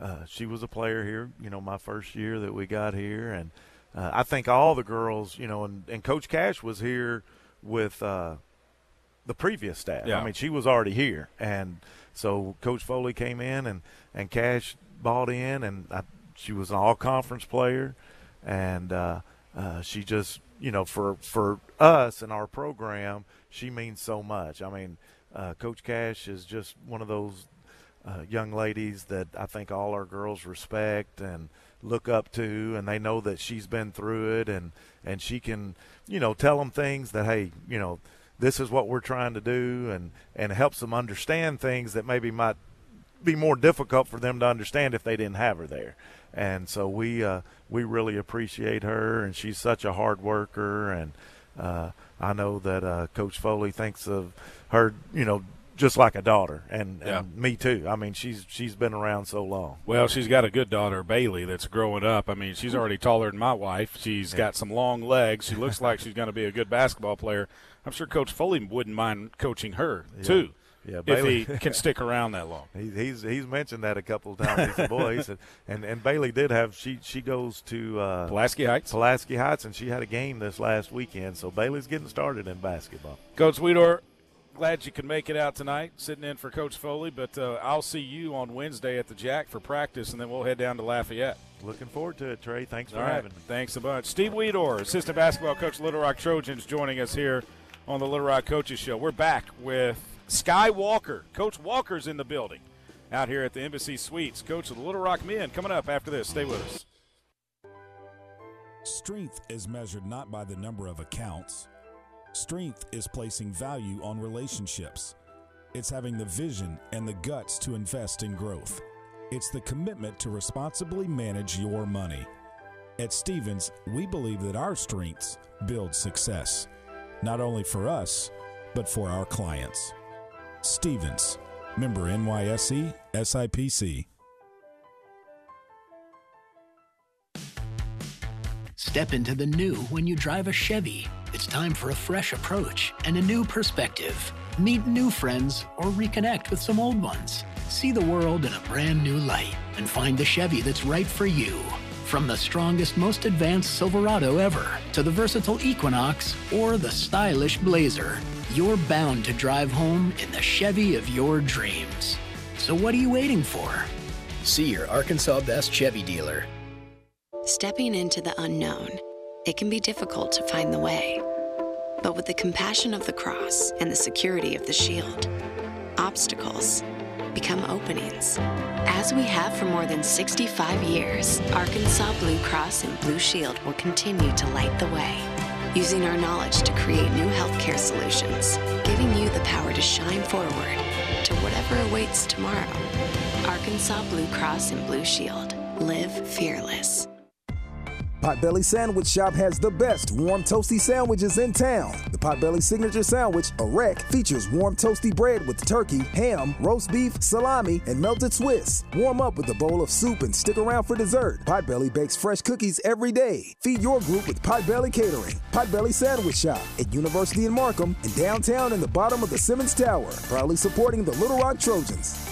uh, she was a player here. You know, my first year that we got here, and uh, I think all the girls, you know, and, and Coach Cash was here with uh, the previous staff. Yeah. I mean, she was already here, and so Coach Foley came in, and and Cash bought in, and I, she was an all conference player, and uh, she just you know for for us and our program, she means so much. I mean, uh, Coach Cash is just one of those uh, young ladies that I think all our girls respect and look up to, and they know that she's been through it, and and she can you know tell them things that hey you know this is what we're trying to do and and helps them understand things that maybe might be more difficult for them to understand if they didn't have her there. And so we uh, we really appreciate her, and she's such a hard worker. And uh, I know that uh, Coach Foley thinks of her, you know, just like a daughter, and, yeah. and me too. I mean, she's she's been around so long. Well, she's got a good daughter, Bailey, that's growing up. I mean, she's already taller than my wife. She's yeah. got some long legs. She looks like she's going to be a good basketball player. I'm sure Coach Foley wouldn't mind coaching her yeah. too. Yeah, Bailey, if he <laughs> can stick around that long. He, he's he's mentioned that a couple of times. He said, <laughs> "Boy," he said, and and Bailey did have she she goes to uh, Pulaski Heights. Pulaski Heights, and she had a game this last weekend. So Bailey's getting started in basketball. Coach Weedor, glad you could make it out tonight, sitting in for Coach Foley. But uh, I'll see you on Wednesday at the Jack for practice, and then we'll head down to Lafayette. Looking forward to it, Trey. Thanks for All right. having me. Thanks a bunch. Steve Weedor, assistant basketball coach, Little Rock Trojans, joining us here on the Little Rock Coaches Show. We're back with Sky Walker. Coach Walker's in the building. out here at the Embassy Suites. Coach of the Little Rock Men coming up after this. Stay with us. Strength is measured not by the number of accounts. Strength is placing value on relationships. It's having the vision and the guts to invest in growth. It's the commitment to responsibly manage your money. At Stephens, we believe that our strengths build success, not only for us, but for our clients. Stephens, member NYSE, SIPC. Step into the new when you drive a Chevy. It's time for a fresh approach and a new perspective. Meet new friends or reconnect with some old ones. See the world in a brand new light and find the Chevy that's right for you. From the strongest, most advanced Silverado ever to the versatile Equinox or the stylish Blazer, you're bound to drive home in the Chevy of your dreams. So what are you waiting for? See your Arkansas Best Chevy dealer. Stepping into the unknown, it can be difficult to find the way. But with the compassion of the cross and the security of the shield, obstacles become openings. As we have for more than 65 years, Arkansas Blue Cross and Blue Shield will continue to light the way, using our knowledge to create new healthcare solutions, giving you the power to shine forward to whatever awaits tomorrow. Arkansas Blue Cross and Blue Shield. Live fearless. Potbelly Sandwich Shop has the best warm toasty sandwiches in town. The Potbelly Signature Sandwich, a wreck, features warm toasty bread with turkey, ham, roast beef, salami, and melted Swiss. Warm up with a bowl of soup and stick around for dessert. Potbelly bakes fresh cookies every day. Feed your group with Potbelly Catering. Potbelly Sandwich Shop at University in Markham and downtown in the bottom of the Simmons Tower. Proudly supporting the Little Rock Trojans.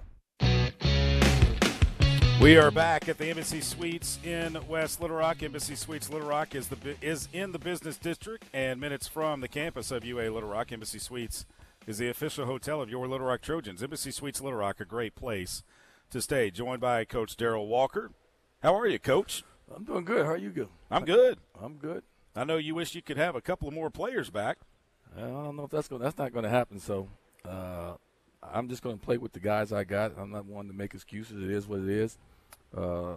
We are back at the Embassy Suites in West Little Rock. Embassy Suites Little Rock is the is in the business district and minutes from the campus of UA Little Rock. Embassy Suites is the official hotel of your Little Rock Trojans. Embassy Suites Little Rock, a great place to stay. Joined by Coach Darrell Walker. How are you, Coach? I'm doing good. How are you doing? I'm good. I'm good. I know you wish you could have a couple of more players back. I don't know if that's going. That's not going to happen. So. Uh, I'm just going to play with the guys I got. I'm not one to make excuses. It is what it is. Uh,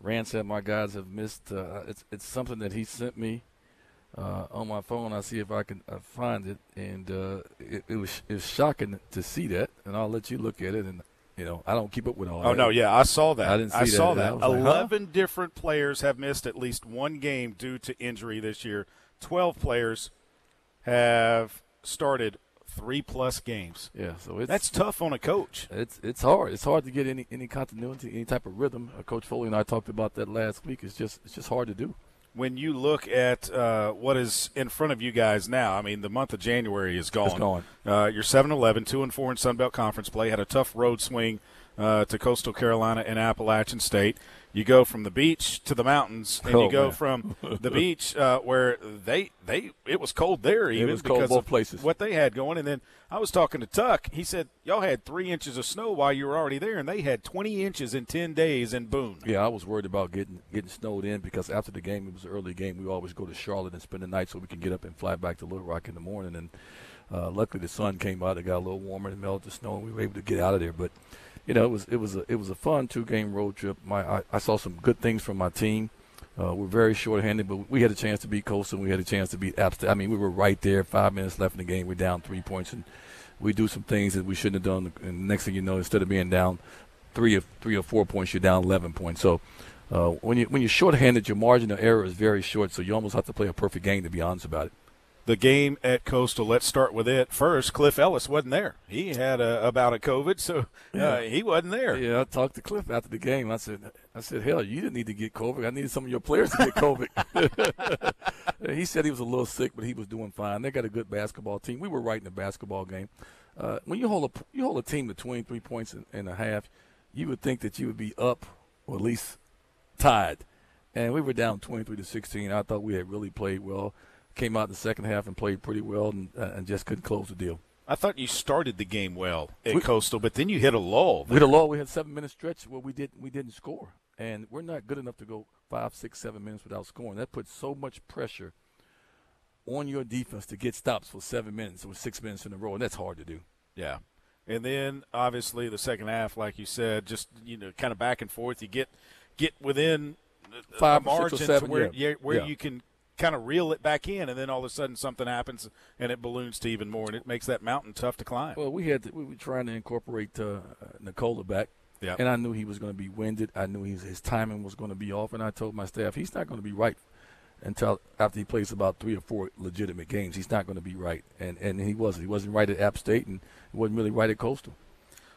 Rand said my guys have missed. Uh, it's it's something that he sent me uh, on my phone. I see if I can uh, find it, and uh, it, it, was it was shocking to see that. And I'll let you look at it. And you know, I don't keep up with all. Oh that. no, yeah, I saw that. I didn't see I that. saw I that. was like, Eleven huh? different players have missed at least one game due to injury this year. Twelve players have started three plus games. Yeah, so it's that's tough on a coach. It's it's hard. It's hard to get any any continuity, any type of rhythm. Uh, coach Foley and I talked about that last week. It's just it's just hard to do. When you look at uh, what is in front of you guys now, I mean, the month of January is gone. It's gone. Uh, you're 7 11, 2 and 4 in Sun Belt Conference play. Had a tough road swing uh, to Coastal Carolina and Appalachian State. You go from the beach to the mountains, and Oh, you go man. from the <laughs> beach uh, where they they it was cold there even it was cold because both of places. what they had going. And then I was talking to Tuck. He said y'all had three inches of snow while you were already there, and they had 20 inches in 10 days in Boone. Yeah, I was worried about getting getting snowed in because after the game, it was an early game. We always go to Charlotte and spend the night so we can get up and fly back to Little Rock in the morning. And uh, luckily, the sun came out. It got a little warmer and melted the snow, and we were able to get out of there. But you know, it was it was a it was a fun two game road trip. My I, I saw some good things from my team. Uh, we're very short-handed, but we had a chance to beat Coastal. We had a chance to beat App State. I mean, we were right there. Five minutes left in the game. We're down three points, and we do some things that we shouldn't have done. And next thing you know, instead of being down three or three or four points, you're down 11 points. So uh, when you when you're short-handed, your margin of error is very short. So you almost have to play a perfect game to be honest about it. The game at Coastal. Let's start with it first. Cliff Ellis wasn't there. He had a, about a COVID, so uh, he wasn't there. Yeah, I talked to Cliff after the game. I said, I said, hell, you didn't need to get COVID. I needed some of your players to get COVID. <laughs> he said he was a little sick, but he was doing fine. They got a good basketball team. We were right in the basketball game. Uh, when you hold a you hold a team to 23 points and, and a half, you would think that you would be up or at least tied. And we were down 23 to 16. I thought we had really played well. Came out in the second half and played pretty well, and, uh, and just couldn't close the deal. I thought you started the game well at We- Coastal, but then you hit a lull. We had a lull. We had seven minute stretch where we didn't we didn't score, and we're not good enough to go five, six, seven minutes without scoring. That puts so much pressure on your defense to get stops for seven minutes or six minutes in a row, and that's hard to do. Yeah. And then obviously the second half, like you said, just you know, kind of back and forth. You get get within Five or six or seven, where yeah. where Yeah. you can kind of reel it back in, and then all of a sudden something happens and it balloons to even more, and it makes that mountain tough to climb. Well, we had to, we were trying to incorporate uh, Nicola back, Yeah. and I knew he was going to be winded. I knew his his timing was going to be off, and I told my staff he's not going to be right until after he plays about three or four legitimate games. He's not going to be right, and and he wasn't. He wasn't right at App State, and he wasn't really right at Coastal.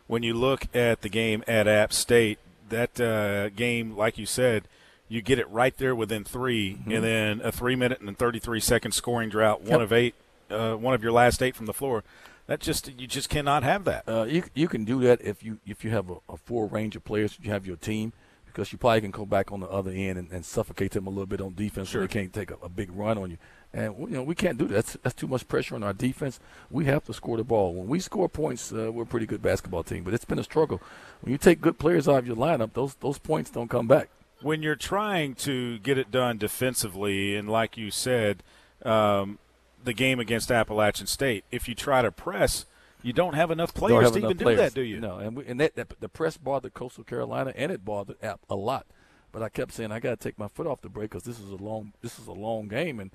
when you look at the game at App State, that uh, game, like you said, you get it right there within 3 Mm-hmm. and then a three minute and 33 second scoring drought, one Yep. of eight, uh, one of your last eight from the floor. That just you just cannot have that. Uh, you you can do that if you if you have a, a full range of players. You have your team because you probably can go back on the other end and, and suffocate them a little bit on defense, so Sure. they can't take a, a big run on you. And you know we can't do that. That's, that's too much pressure on our defense. We have to score the ball. When we score points, uh, we're a pretty good basketball team. But it's been a struggle. When you take good players out of your lineup, those those points don't come back. When you're trying to get it done defensively, and like you said, um, the game against Appalachian State, if you try to press, you don't have enough players have to enough even players. do that, do you? No, and we, and that, that the press bothered Coastal Carolina and it bothered App a lot. But I kept saying I got to take my foot off the brake because this is a long this is a long game and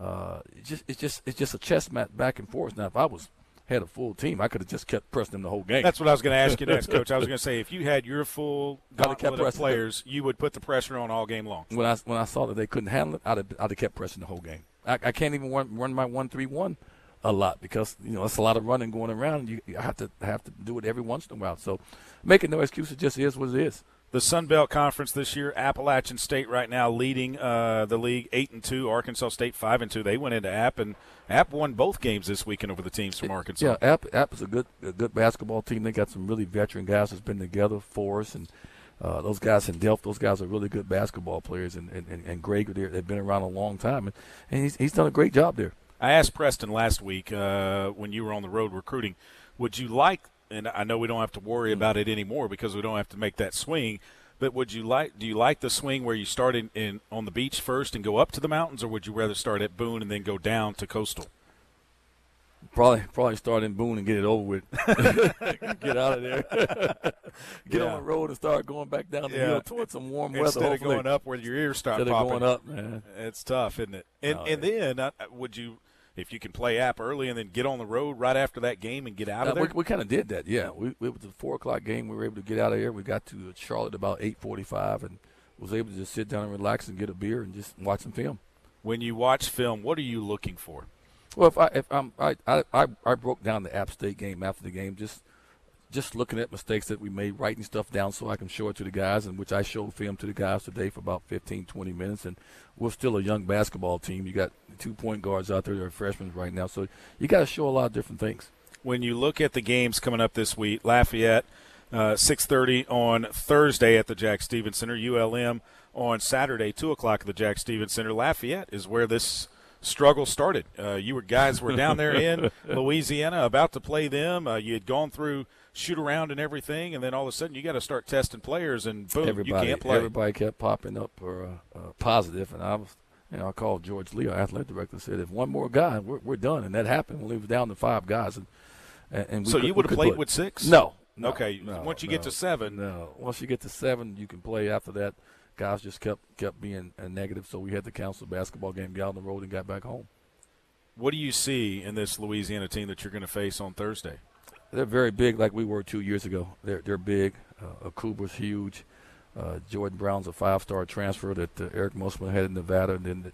uh, it's just it's just it's just a chess match back and forth. Now if I was had a full team, I could have just kept pressing them the whole game. That's what I was going to ask you next, Coach. I was <laughs> going to say if you had your full I'd have kept gauntlet of pressing them. players, you would put the pressure on all game long. when I when I saw that they couldn't handle it, I'd have, I'd have kept pressing the whole game. I, I can't even run, run my one three one a lot because you know it's a lot of running going around. You, you have to have to do it every once in a while. So making no excuses just is what it is. The Sun Belt Conference this year, Appalachian State right now leading uh, the league eight and two. Arkansas State five and two. They went into App and App won both games this weekend over the teams from Arkansas. Yeah, App App is a good a good basketball team. They got some really veteran guys that's been together for us, and uh, those guys in Delph, those guys are really good basketball players. And and, and, Greg, they've been around a long time, and, and he's he's done a great job there. I asked Preston last week uh, when you were on the road recruiting, would you like, and I know we don't have to worry about it anymore because we don't have to make that swing, but would you like, do you like the swing where you start in, in on the beach first and go up to the mountains, or would you rather start at Boone and then go down to Coastal? Probably probably start in Boone and get it over with. <laughs> get out of there. <laughs> get Yeah. on the road and start going back down the Yeah. hill towards some warm weather. Instead of hopefully. going up where your ears start Instead of popping. going up, man. It's tough, isn't it? And Oh, and then uh, would you, if you can play App early and then get on the road right after that game and get out Uh, of there? we we kind of did that, yeah. We, it was a four o'clock game. We were able to get out of here. We got to Charlotte about eight forty-five, and was able to just sit down and relax and get a beer and just watch some film. when you watch film, what are you looking for? Well, if I if I'm, I, I I I broke down the App State game after the game, just just looking at mistakes that we made, writing stuff down so I can show it to the guys, and which I showed film to the guys today for about 15, 20 minutes. And we're still a young basketball team. You got two point guards out there that are freshmen right now, so you got to show a lot of different things. when you look at the games coming up this week, Lafayette, uh, 6.30 on Thursday at the Jack Stephens Center, ULM on Saturday, 2 o'clock at the Jack Stephens Center. Lafayette is where this struggle started. Uh, you were guys were down there <laughs> in Louisiana about to play them. Uh, you had gone through shoot around and everything, and then all of a sudden you got to start testing players, and boom, everybody, you can't play. Everybody kept popping up for uh, uh, positive, and I was, you know, I called George Lee, our athletic director, and said if one more guy, we're, we're done, and that happened when we were down to five guys, and and, So could- you would have played play. with six? No, no, Okay, no, once you no, get to seven. no. Once you get to seven, you can play. After that, guys just kept kept being uh, negative, so we had to cancel the basketball game, get on the road, and got back home. What do you see in this Louisiana team that you're going to face on Thursday? They're very big, like we were two years ago. They're they're big. Uh, Akwuba's huge. Uh, Jordan Brown's a five-star transfer that uh, Eric Musselman had in Nevada, and then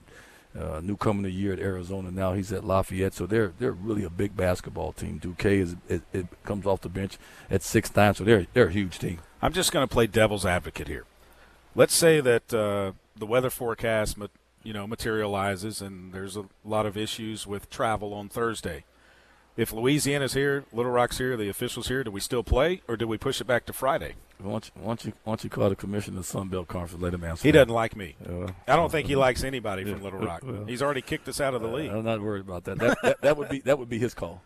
uh, newcomer of the year at Arizona. Now he's at Lafayette, so they're they're really a big basketball team. Duque is it, it comes off the bench at six times, so they're they're a huge team. I'm just going to play devil's advocate here. Let's say that uh, the weather forecast, you know, materializes, and there's a lot of issues with travel on Thursday. If Louisiana's here, Little Rock's here, the officials here, do we still play, or do we push it back to Friday? Once, once you once you why don't you call the commissioner of the Sun Belt Conference, let him answer. He that. doesn't like me. Uh, I don't think he likes anybody yeah, from Little Rock. well, He's already kicked us out of the uh, league. I'm not worried about that. That, that. that would be that would be his call.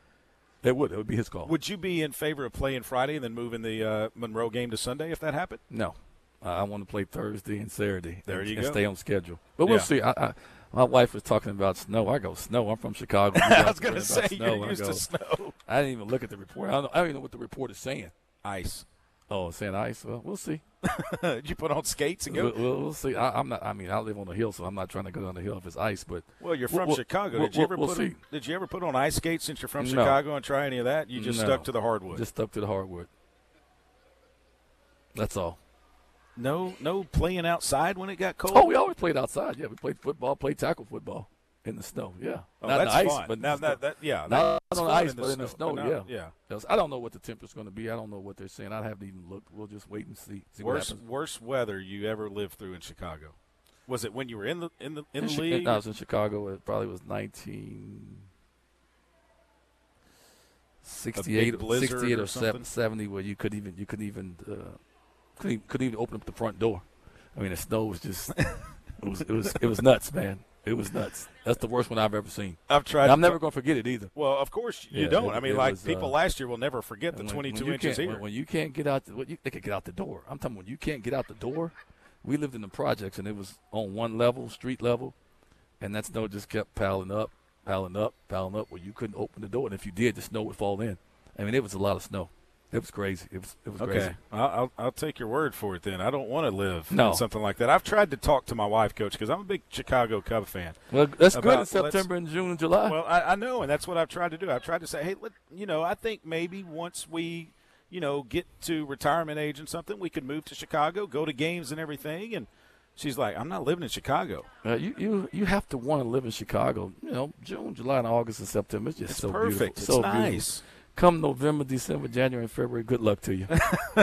That would. It would be his call. Would you be in favor of playing Friday and then moving the uh, Monroe game to Sunday if that happened? No, I want to play Thursday and Saturday. There and, you and go. Stay on schedule. But we'll Yeah. see. I, I, my wife was talking about snow. I go snow. I'm from Chicago. <laughs> I was gonna say, about you're snow. I used to snow. <laughs> I didn't even look at the report. I don't, I don't even know what the report is saying. Ice. Oh, it's saying ice. Well, we'll see. <laughs> Did you put on skates and go? We'll, we'll, see. I, I'm not. I mean, I live on the hill, so I'm not trying to go down the hill if it's ice. But Well, you're from we'll- Chicago. we'll- Did you ever put on, Did you ever put on ice skates since you're from No. Chicago and try any of that? You just No. stuck to the hardwood. Just stuck to the hardwood. That's all. No, no playing outside when it got cold. Oh, we always played outside. Yeah, we played football, played tackle football in the snow. Yeah, Oh, not that's in ice, fun. but in Now the snow. that- that- yeah, not on ice, in the but in the snow, snow. but yeah, yeah. I don't know what the temperature's going to be. I don't know what they're saying. I haven't even looked. We'll just wait and see. see worst worst weather you ever lived through in Chicago? Was it when you were in the in the in, the Chi- league? I was in Chicago. It probably was 19. 68, 68 or or, 70 where you couldn't even you couldn't even uh, couldn't, even- couldn't even open up the front door. I mean, the snow was just it was it was it was nuts, man. It was nuts. That's the worst one I've ever seen. I've tried. And I'm never going to forget it either. Well, of course you Yeah, don't. it- I mean, like was, people uh, last year will never forget the when- 22 when you inches here. When, when you can't get out, the, you, they could get out the door. I'm talking when you can't get out the door. We lived in the projects, and it was on one level, street level, and that snow just kept piling up, piling up, piling up, where you couldn't open the door, and if you did, the snow would fall in. I mean, it was a lot of snow. It was crazy. It was it was Okay, crazy. I'll, I'll take your word for it. Then I don't want to live No. in something like that. I've tried to talk to my wife, coach, because I'm a big Chicago Cub fan. Well, that's good in September and June and July. Well, I, I know, and that's what I've tried to do. I've tried to say, hey, let, you know, I think maybe once we, you know, get to retirement age and something, we could move to Chicago, go to games and everything. And she's like, I'm not living in Chicago. Uh, you you you have to want to live in Chicago. You know, June, July, and August and September. It's just It's so perfect. beautiful. It's so nice. Beautiful. Come November, December, January, February. Good luck to you. <laughs>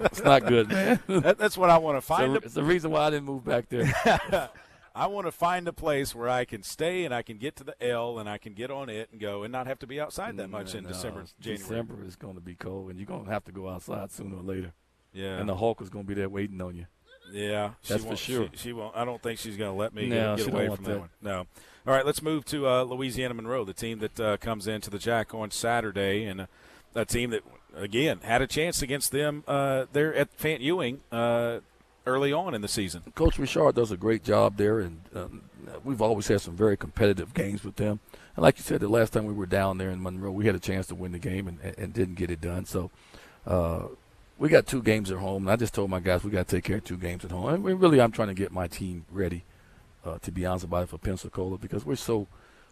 it's not good, man. That, that's what I want to find. It's, the- it's the reason why I didn't move back there. <laughs> I want to find a place where I can stay and I can get to the L and I can get on it and go and not have to be outside that much in No, December, January. December is going to be cold, and you're going to have to go outside sooner or later. Yeah. And the Hulk is going to be there waiting on you. Yeah, she That's for won't- sure. She, she won't. I don't think she's going to let me No, get, get away from want that. one. No. All right, let's move to uh, Louisiana Monroe, the team that uh, comes into the Jack on Saturday, and uh, a team that again had a chance against them uh, there at Fant Ewing uh, early on in the season. Coach Richard does a great job there, and um, we've always had some very competitive games with them. And like you said, the last time we were down there in Monroe, we had a chance to win the game and, and didn't get it done. So uh, we got two games at home, and I just told my guys we got to take care of two games at home. And really, I'm trying to get my team ready, uh, to be honest about it, for Pensacola because we're so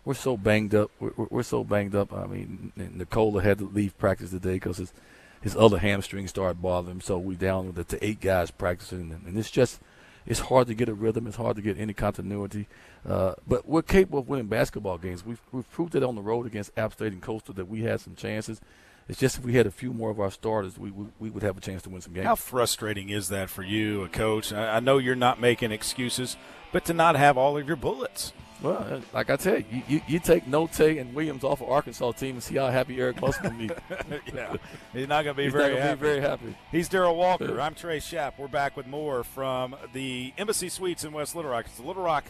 we're so banged up. We're, we're- we're so banged up. I mean, Nicola had to leave practice today because his his other hamstring started bothering him. So we down with the, to eight guys practicing, and, and it's just it's hard to get a rhythm. It's hard to get any continuity. Uh, but we're capable of winning basketball games. We've we've proved it on the road against App State and Coastal that we had some chances. It's just if we had a few more of our starters, we we, we would have a chance to win some games. How frustrating is that for you, a coach? I, I know you're not making excuses, but to not have all of your bullets. Well, uh, like I tell you, you, you, you take Notae and Williams off of Arkansas team and see how happy Eric will be. <laughs> yeah, he's not going to be very be happy. very happy. He's Darrell Walker. I'm Trey Schaap. We're back with more from the Embassy Suites in West Little Rock. It's the Little Rock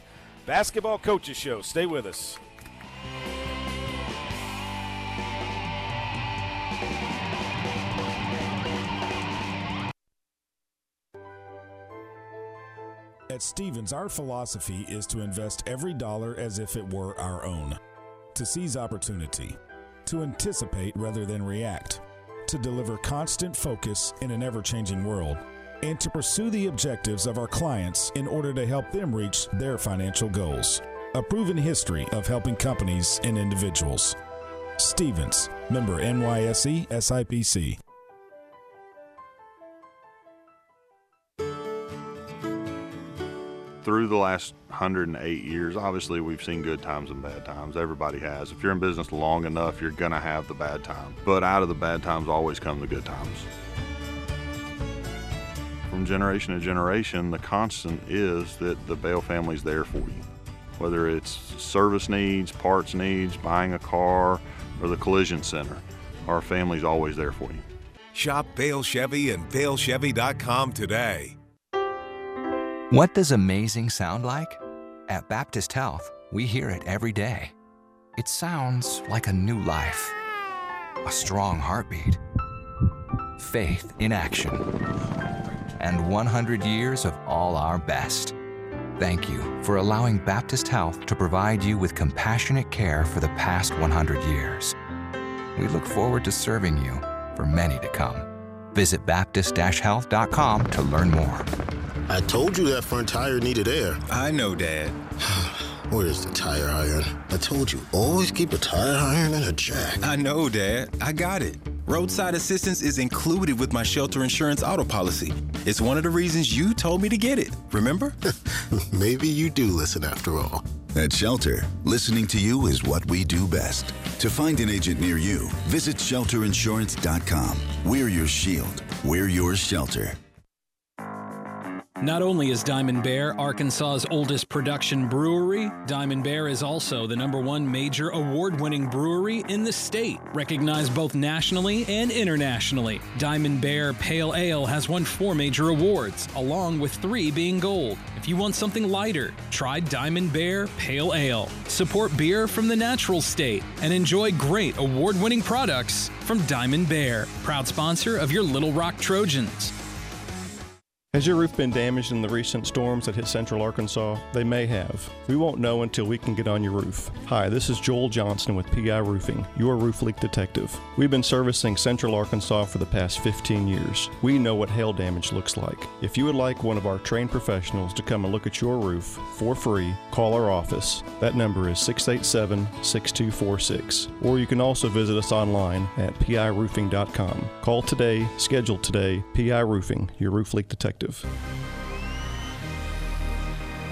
Basketball Coaches Show. Stay with us. At Stephens, our philosophy is to invest every dollar as if it were our own, to seize opportunity, to anticipate rather than react, to deliver constant focus in an ever changing world, and to pursue the objectives of our clients in order to help them reach their financial goals. A proven history of helping companies and individuals. Stephens, member NYSE SIPC. Through the last 108 years, obviously we've seen good times and bad times. Everybody has. If you're in business long enough, you're going to have the bad times. But out of the bad times always come the good times. From generation to generation, the constant is that the Bale family's there for you. Whether it's service needs, parts needs, buying a car, or the collision center, our family's always there for you. Shop Bale Chevy and BaleChevy.com today. What does amazing sound like? At Baptist Health, we hear it every day. It sounds like a new life, a strong heartbeat, faith in action, and 100 years of all our best. Thank you for allowing Baptist Health to provide you with compassionate care for the past 100 years. We look forward to serving you for many to come. Visit Baptist-Health.com to learn more. I told you that front tire needed air. I know, Dad. <sighs> Where's the tire iron? I told you, always keep a tire iron and a jack. I know, Dad. I got it. Roadside assistance is included with my shelter insurance auto policy. It's one of the reasons you told me to get it, remember? <laughs> Maybe you do listen after all. At Shelter, listening to you is what we do best. To find an agent near you, visit shelterinsurance.com. We're your shield. We're your shelter. Not only is Diamond Bear Arkansas's oldest production brewery, Diamond Bear is also the number one major award winning brewery in the state, recognized both nationally and internationally. Diamond Bear Pale Ale has won four major awards, along with three being gold. If you want something lighter, try Diamond Bear Pale Ale. Support beer from the natural state and enjoy great award winning products from Diamond Bear, proud sponsor of your Little Rock Trojans. Has your roof been damaged in the recent storms that hit central Arkansas? They may have. We won't know until we can get on your roof. Hi, this is Joel Johnston with PI Roofing, your roof leak detective. We've been servicing central Arkansas for the past 15 years. We know what hail damage looks like. If you would like one of our trained professionals to come and look at your roof for free, call our office. That number is 687 6246. Or you can also visit us online at piroofing.com. Call today, schedule today, PI Roofing, your roof leak detective.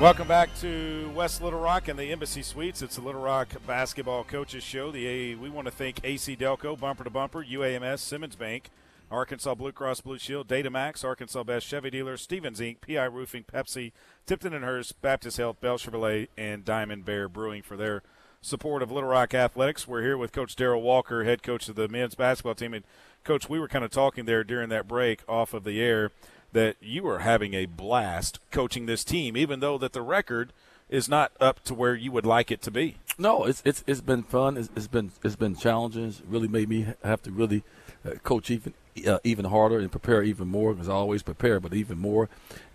Welcome back to West Little Rock and the Embassy Suites. It's the Little Rock Basketball Coaches Show. The we want to thank AC Delco, Bumper to Bumper, UAMS, Simmons Bank, Arkansas Blue Cross Blue Shield, Datamax, Arkansas Best Chevy Dealer, Stephens Inc., PI Roofing, Pepsi, Tipton and Hurst, Baptist Health, Bale Chevrolet, and Diamond Bear Brewing for their support of Little Rock Athletics. We're here with Coach Darrell Walker, head coach of the men's basketball team. And Coach, we were kind of talking there during that break off of the air that you are having a blast coaching this team, even though that the record is not up to where you would like it to be. No, it's it's it's been fun. It's, it's been it's been challenging. It's really made me have to really uh, coach even uh, even harder and prepare even more because I always prepare, but even more.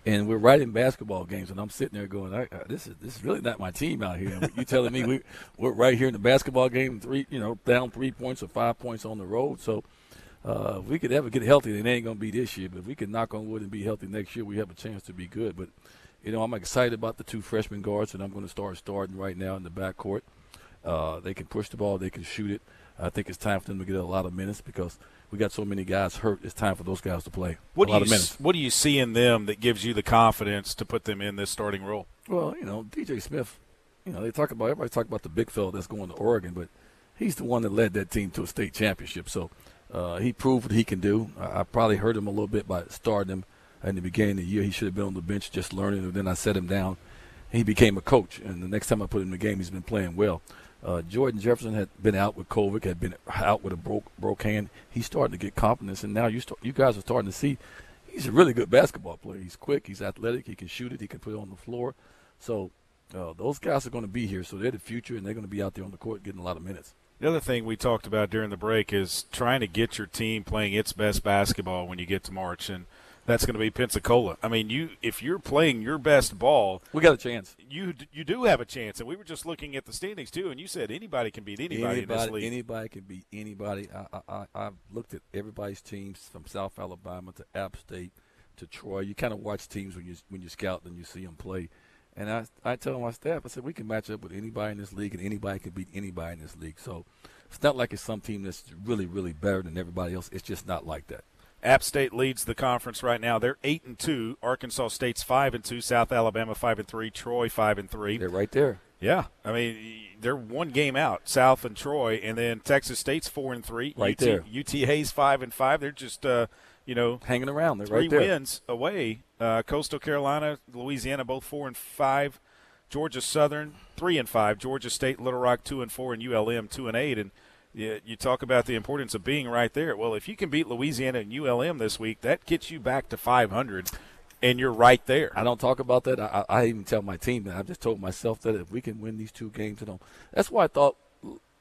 And we're right in basketball games, and I'm sitting there going, I, I, "This is this is really not my team out here." you telling me we <laughs> we're right here in the basketball game, three you know down three points or five points on the road, so uh, if we could ever get healthy, it ain't going to be this year. But if we can knock on wood and be healthy next year, we have a chance to be good. But, you know, I'm excited about the two freshman guards that I'm going to start starting right now in the backcourt. Uh, they can push the ball, they can shoot it. I think it's time for them to get a lot of minutes because we got so many guys hurt. It's time for those guys to play what a lot of minutes. What do you see in them that gives you the confidence to put them in this starting role? Well, you know, DJ Smith. You know, they talk about everybody talk about the big fella that's going to Oregon, but he's the one that led that team to a state championship. So uh, he proved what he can do. I, I probably hurt him a little bit by starting him in the beginning of the year. He should have been on the bench just learning, and then I set him down. He became a coach, and the next time I put him in the game, he's been playing well. Uh, Jordan Jefferson had been out with COVID, had been out with a broke broke hand. He's starting to get confidence, and now you start, you guys are starting to see he's a really good basketball player. He's quick, he's athletic, he can shoot it, he can put it on the floor. So uh, those guys are going to be here, so they're the future, and they're going to be out there on the court getting a lot of minutes. The other thing we talked about during the break is trying to get your team playing its best basketball when you get to March, and that's going to be Pensacola. I mean, you if you're playing your best ball, we got a chance. You you do have a chance, and we were just looking at the standings too, and you said anybody can beat anybody, anybody in this league. Anybody can beat anybody. I, I, I've looked at everybody's teams from South Alabama to App State to Troy. You kind of watch teams when you when you scout and you see them play. And I, I tell my staff, I said, we can match up with anybody in this league, and anybody can beat anybody in this league. So it's not like it's some team that's really, really better than everybody else. It's just not like that. App State leads the conference right now. They're eight and two. Arkansas State's five and two. South Alabama five and three. Troy five and three. They're right there. Yeah, I mean they're one game out, South and Troy, and then Texas State's four and three. Right UT, there. UTA's five and five. They're just uh, you know hanging around. They're three right there. wins away. Uh, Coastal Carolina, Louisiana, both four and five. Georgia Southern three and five. Georgia State, Little Rock two and four, and ULM two and eight. And you, you talk about the importance of being right there. Well, if you can beat Louisiana and ULM this week, that gets you back to 500, and you're right there. I don't talk about that. I, I even tell my team that. I've just told myself that if we can win these two games, that's why I thought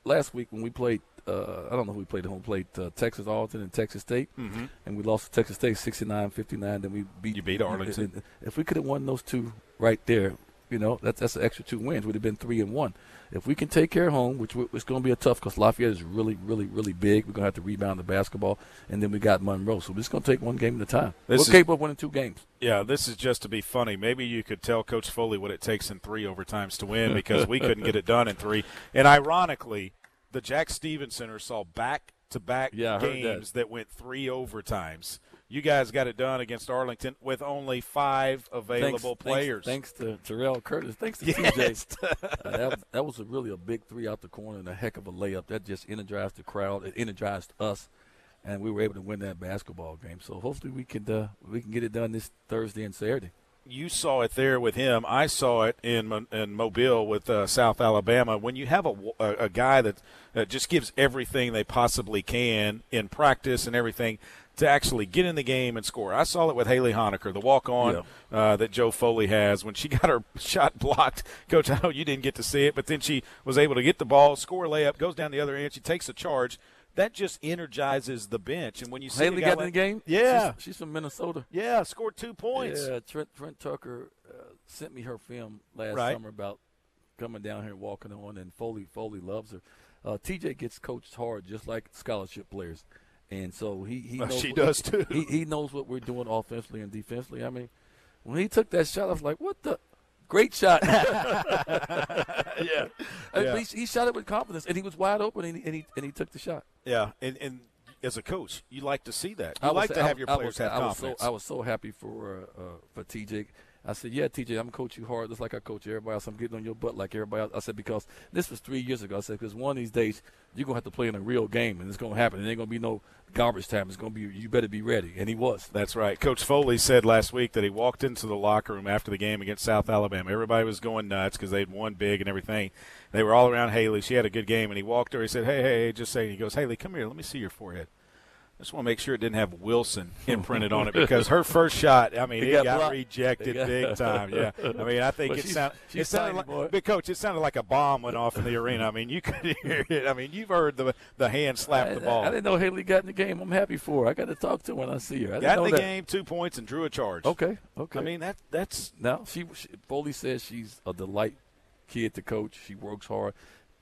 last week when we played. Uh, I don't know who we played at home. Played uh, Texas Arlington and Texas State, Mhm. and we lost to Texas State 69-59. Then we beat You beat Arlington. If we could have won those two right there, you know, that's that's an extra two wins. We'd have been three and one. If we can take care of home, which it's going to be a tough because Lafayette is really, really, really big. We're going to have to rebound the basketball, and then we got Monroe. So we're just going to take one game at a time. This We're is- capable of winning two games. Yeah, this is just to be funny. Maybe you could tell Coach Foley what it takes in three overtimes to win because we couldn't get it done in three. And ironically, the Jack Stephens Center saw back to back heard that. games that. went three overtimes. You guys got it done against Arlington with only five available thanks, players. Thanks, thanks to Terrell Curtis. Thanks to <laughs> Yes. TJ. Uh, that, was- that was a really a big three out the corner and a heck of a layup. That just energized the crowd. It energized us, and we were able to win that basketball game. So hopefully we can uh, we can get it done this Thursday and Saturday. You saw it there with him. I saw it in in Mobile with uh, South Alabama. When you have a, a, a guy that uh, just gives everything they possibly can in practice and everything to actually get in the game and score. I saw it with Haley Honecker, the walk on uh, that Joe Foley has. When she <laughs> got her shot blocked, Coach, I know you didn't get to see it, but then she was able to get the ball, score a layup, goes down the other end, she takes a charge. That just energizes the bench. And when you see Haley a guy got in the game. yeah, she's, she's from Minnesota. yeah, scored two points. Yeah, Trent Trent Tucker uh, sent me her film last Right. summer about coming down here and walking on, and Foley Foley loves her. Uh, TJ gets coached hard, just like scholarship players, and so he he knows she what- does, too. He he knows what we're doing offensively and defensively. I mean, when he took that shot, I was like, what the. Great shot. <laughs> <laughs> Yeah. Yeah. He, he shot it with confidence, and he was wide open, and he, and he, and he took the shot. Yeah, and, and as a coach, you like to see that. You I was- like to I- have your I players was, have I was confidence. So, I was so happy for uh, uh, for TJ. I said, "Yeah, TJ, I'm gonna coach you hard, just like I coach everybody else. I'm getting on your butt like everybody else." I said because this was three years ago. I said because one of these days you're gonna have to play in a real game, and it's gonna happen. It ain't gonna be no garbage time. It's gonna be you better be ready, and he was. That's right. Coach Foley said last week that he walked into the locker room after the game against South Alabama. Everybody was going nuts because they'd won big and everything. They were all around Haley. She had a good game, and he walked her. He said, "Hey, hey, hey just saying." He goes, "Haley, come here. Let me see your forehead." I just want to make sure it didn't have Wilson <laughs> imprinted on it <laughs> because her first shot, I mean, It it got got, rejected It got- big time. Yeah, I mean, I think Well, it she's- sounded, she's it sounded like, boy. big coach. It sounded like a bomb went off in the arena. I mean, you <laughs> could hear it. I mean, you've heard the the hand slap I, the ball. I didn't know Haley got in the game. I'm happy for her. I got to talk to her when I see her. I didn't got know in the that. game, two points, and drew a charge. Okay, okay. I mean, that that's Now she, she Foley says she's a delight kid to coach. She works hard.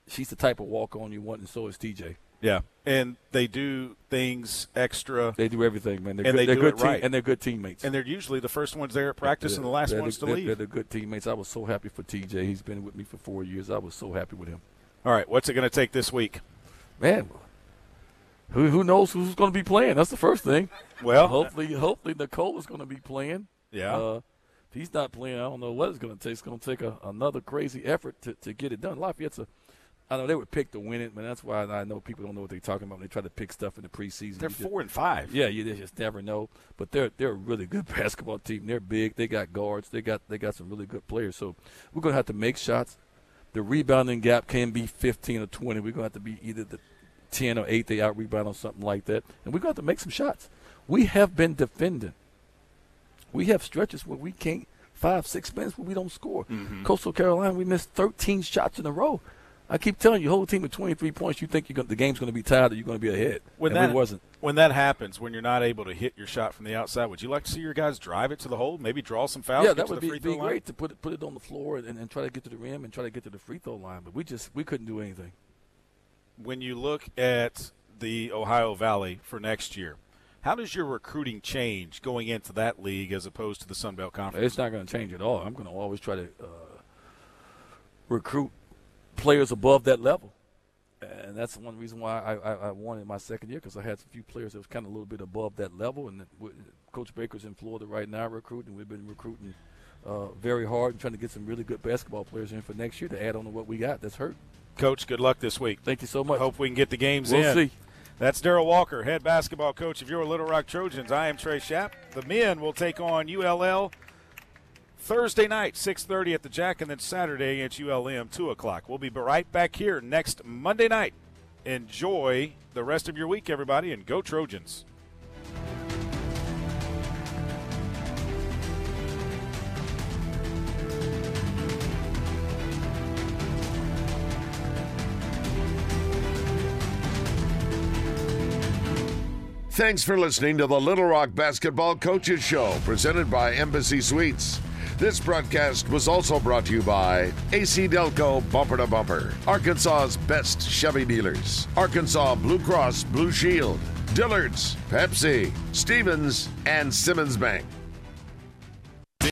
She's the type of walk on you want, and so is TJ. Yeah, and they do things extra. They do everything, man. They're and good, they they're do good it team, right. and they're good teammates. And they're usually the first ones there at practice They're- and the last ones to they're- leave. They're the good teammates. I was so happy for TJ. He's been with me for four years. I was so happy with him. All right, what's it going to take this week? Man, who who knows who's going to be playing? That's the first thing. Well, hopefully, hopefully Nicole is going to be playing. Yeah. Uh, if he's not playing, I don't know what it's going to take. It's going to take a, another crazy effort to, to get it done. Lafayette's a I know they would pick to win it, but that's why I know people don't know what they're talking about when they try to pick stuff in the preseason. They're just- four and five. Yeah, you just never know. But they're they're a really good <laughs> basketball team. They're big. They got guards. They got they got some really good players. So we're gonna have to make shots. The rebounding gap can be 15 or 20. We're gonna have to be either the 10 or 8. They out rebound or something like that, and we're gonna have to make some shots. We have been defending. We have stretches where we can't five six minutes where we don't score. Mm-hmm. Coastal Carolina, we missed 13 shots in a row. I keep telling you, whole team with 23 points, you think you're gonna, the game's going to be tied or you're going to be ahead. When and that wasn't. when that happens, when you're not able to hit your shot from the outside, would you like to see your guys drive it to the hole, maybe draw some fouls? yeah, that would the be, free be line? great to put it put it on the floor and, and try to get to the rim and try to get to the free throw line. But we just we couldn't do anything. When you look at the Ohio Valley for next year, how does your recruiting change going into that league as opposed to the Sun Belt Conference? It's not going to change at all. I'm going to always try to uh, recruit players above that level. and that's one reason why I, I, I won in my second year because I had a few players that was kind of a little bit above that level. And Coach Baker's in Florida right now recruiting. We've been recruiting uh, very hard and trying to get some really good basketball players in for next year to add on to what we got. That's hurt. Coach, good luck this week. Thank you so much. Hope we can get the games we'll in. See. That's Darrell Walker, head basketball coach of your Little Rock Trojans. I am Trey Schaap. The men will take on ULL Thursday night, 6.30 at the Jack, and then Saturday at ULM, 2 o'clock. We'll be right back here next Monday night. Enjoy the rest of your week, everybody, and go Trojans. Thanks for listening to the Little Rock Basketball Coaches Show, presented by Embassy Suites. This broadcast was also brought to you by AC Delco Bumper to Bumper, Arkansas's best Chevy dealers, Arkansas Blue Cross Blue Shield, Dillard's, Pepsi, Stephens, and Simmons Bank.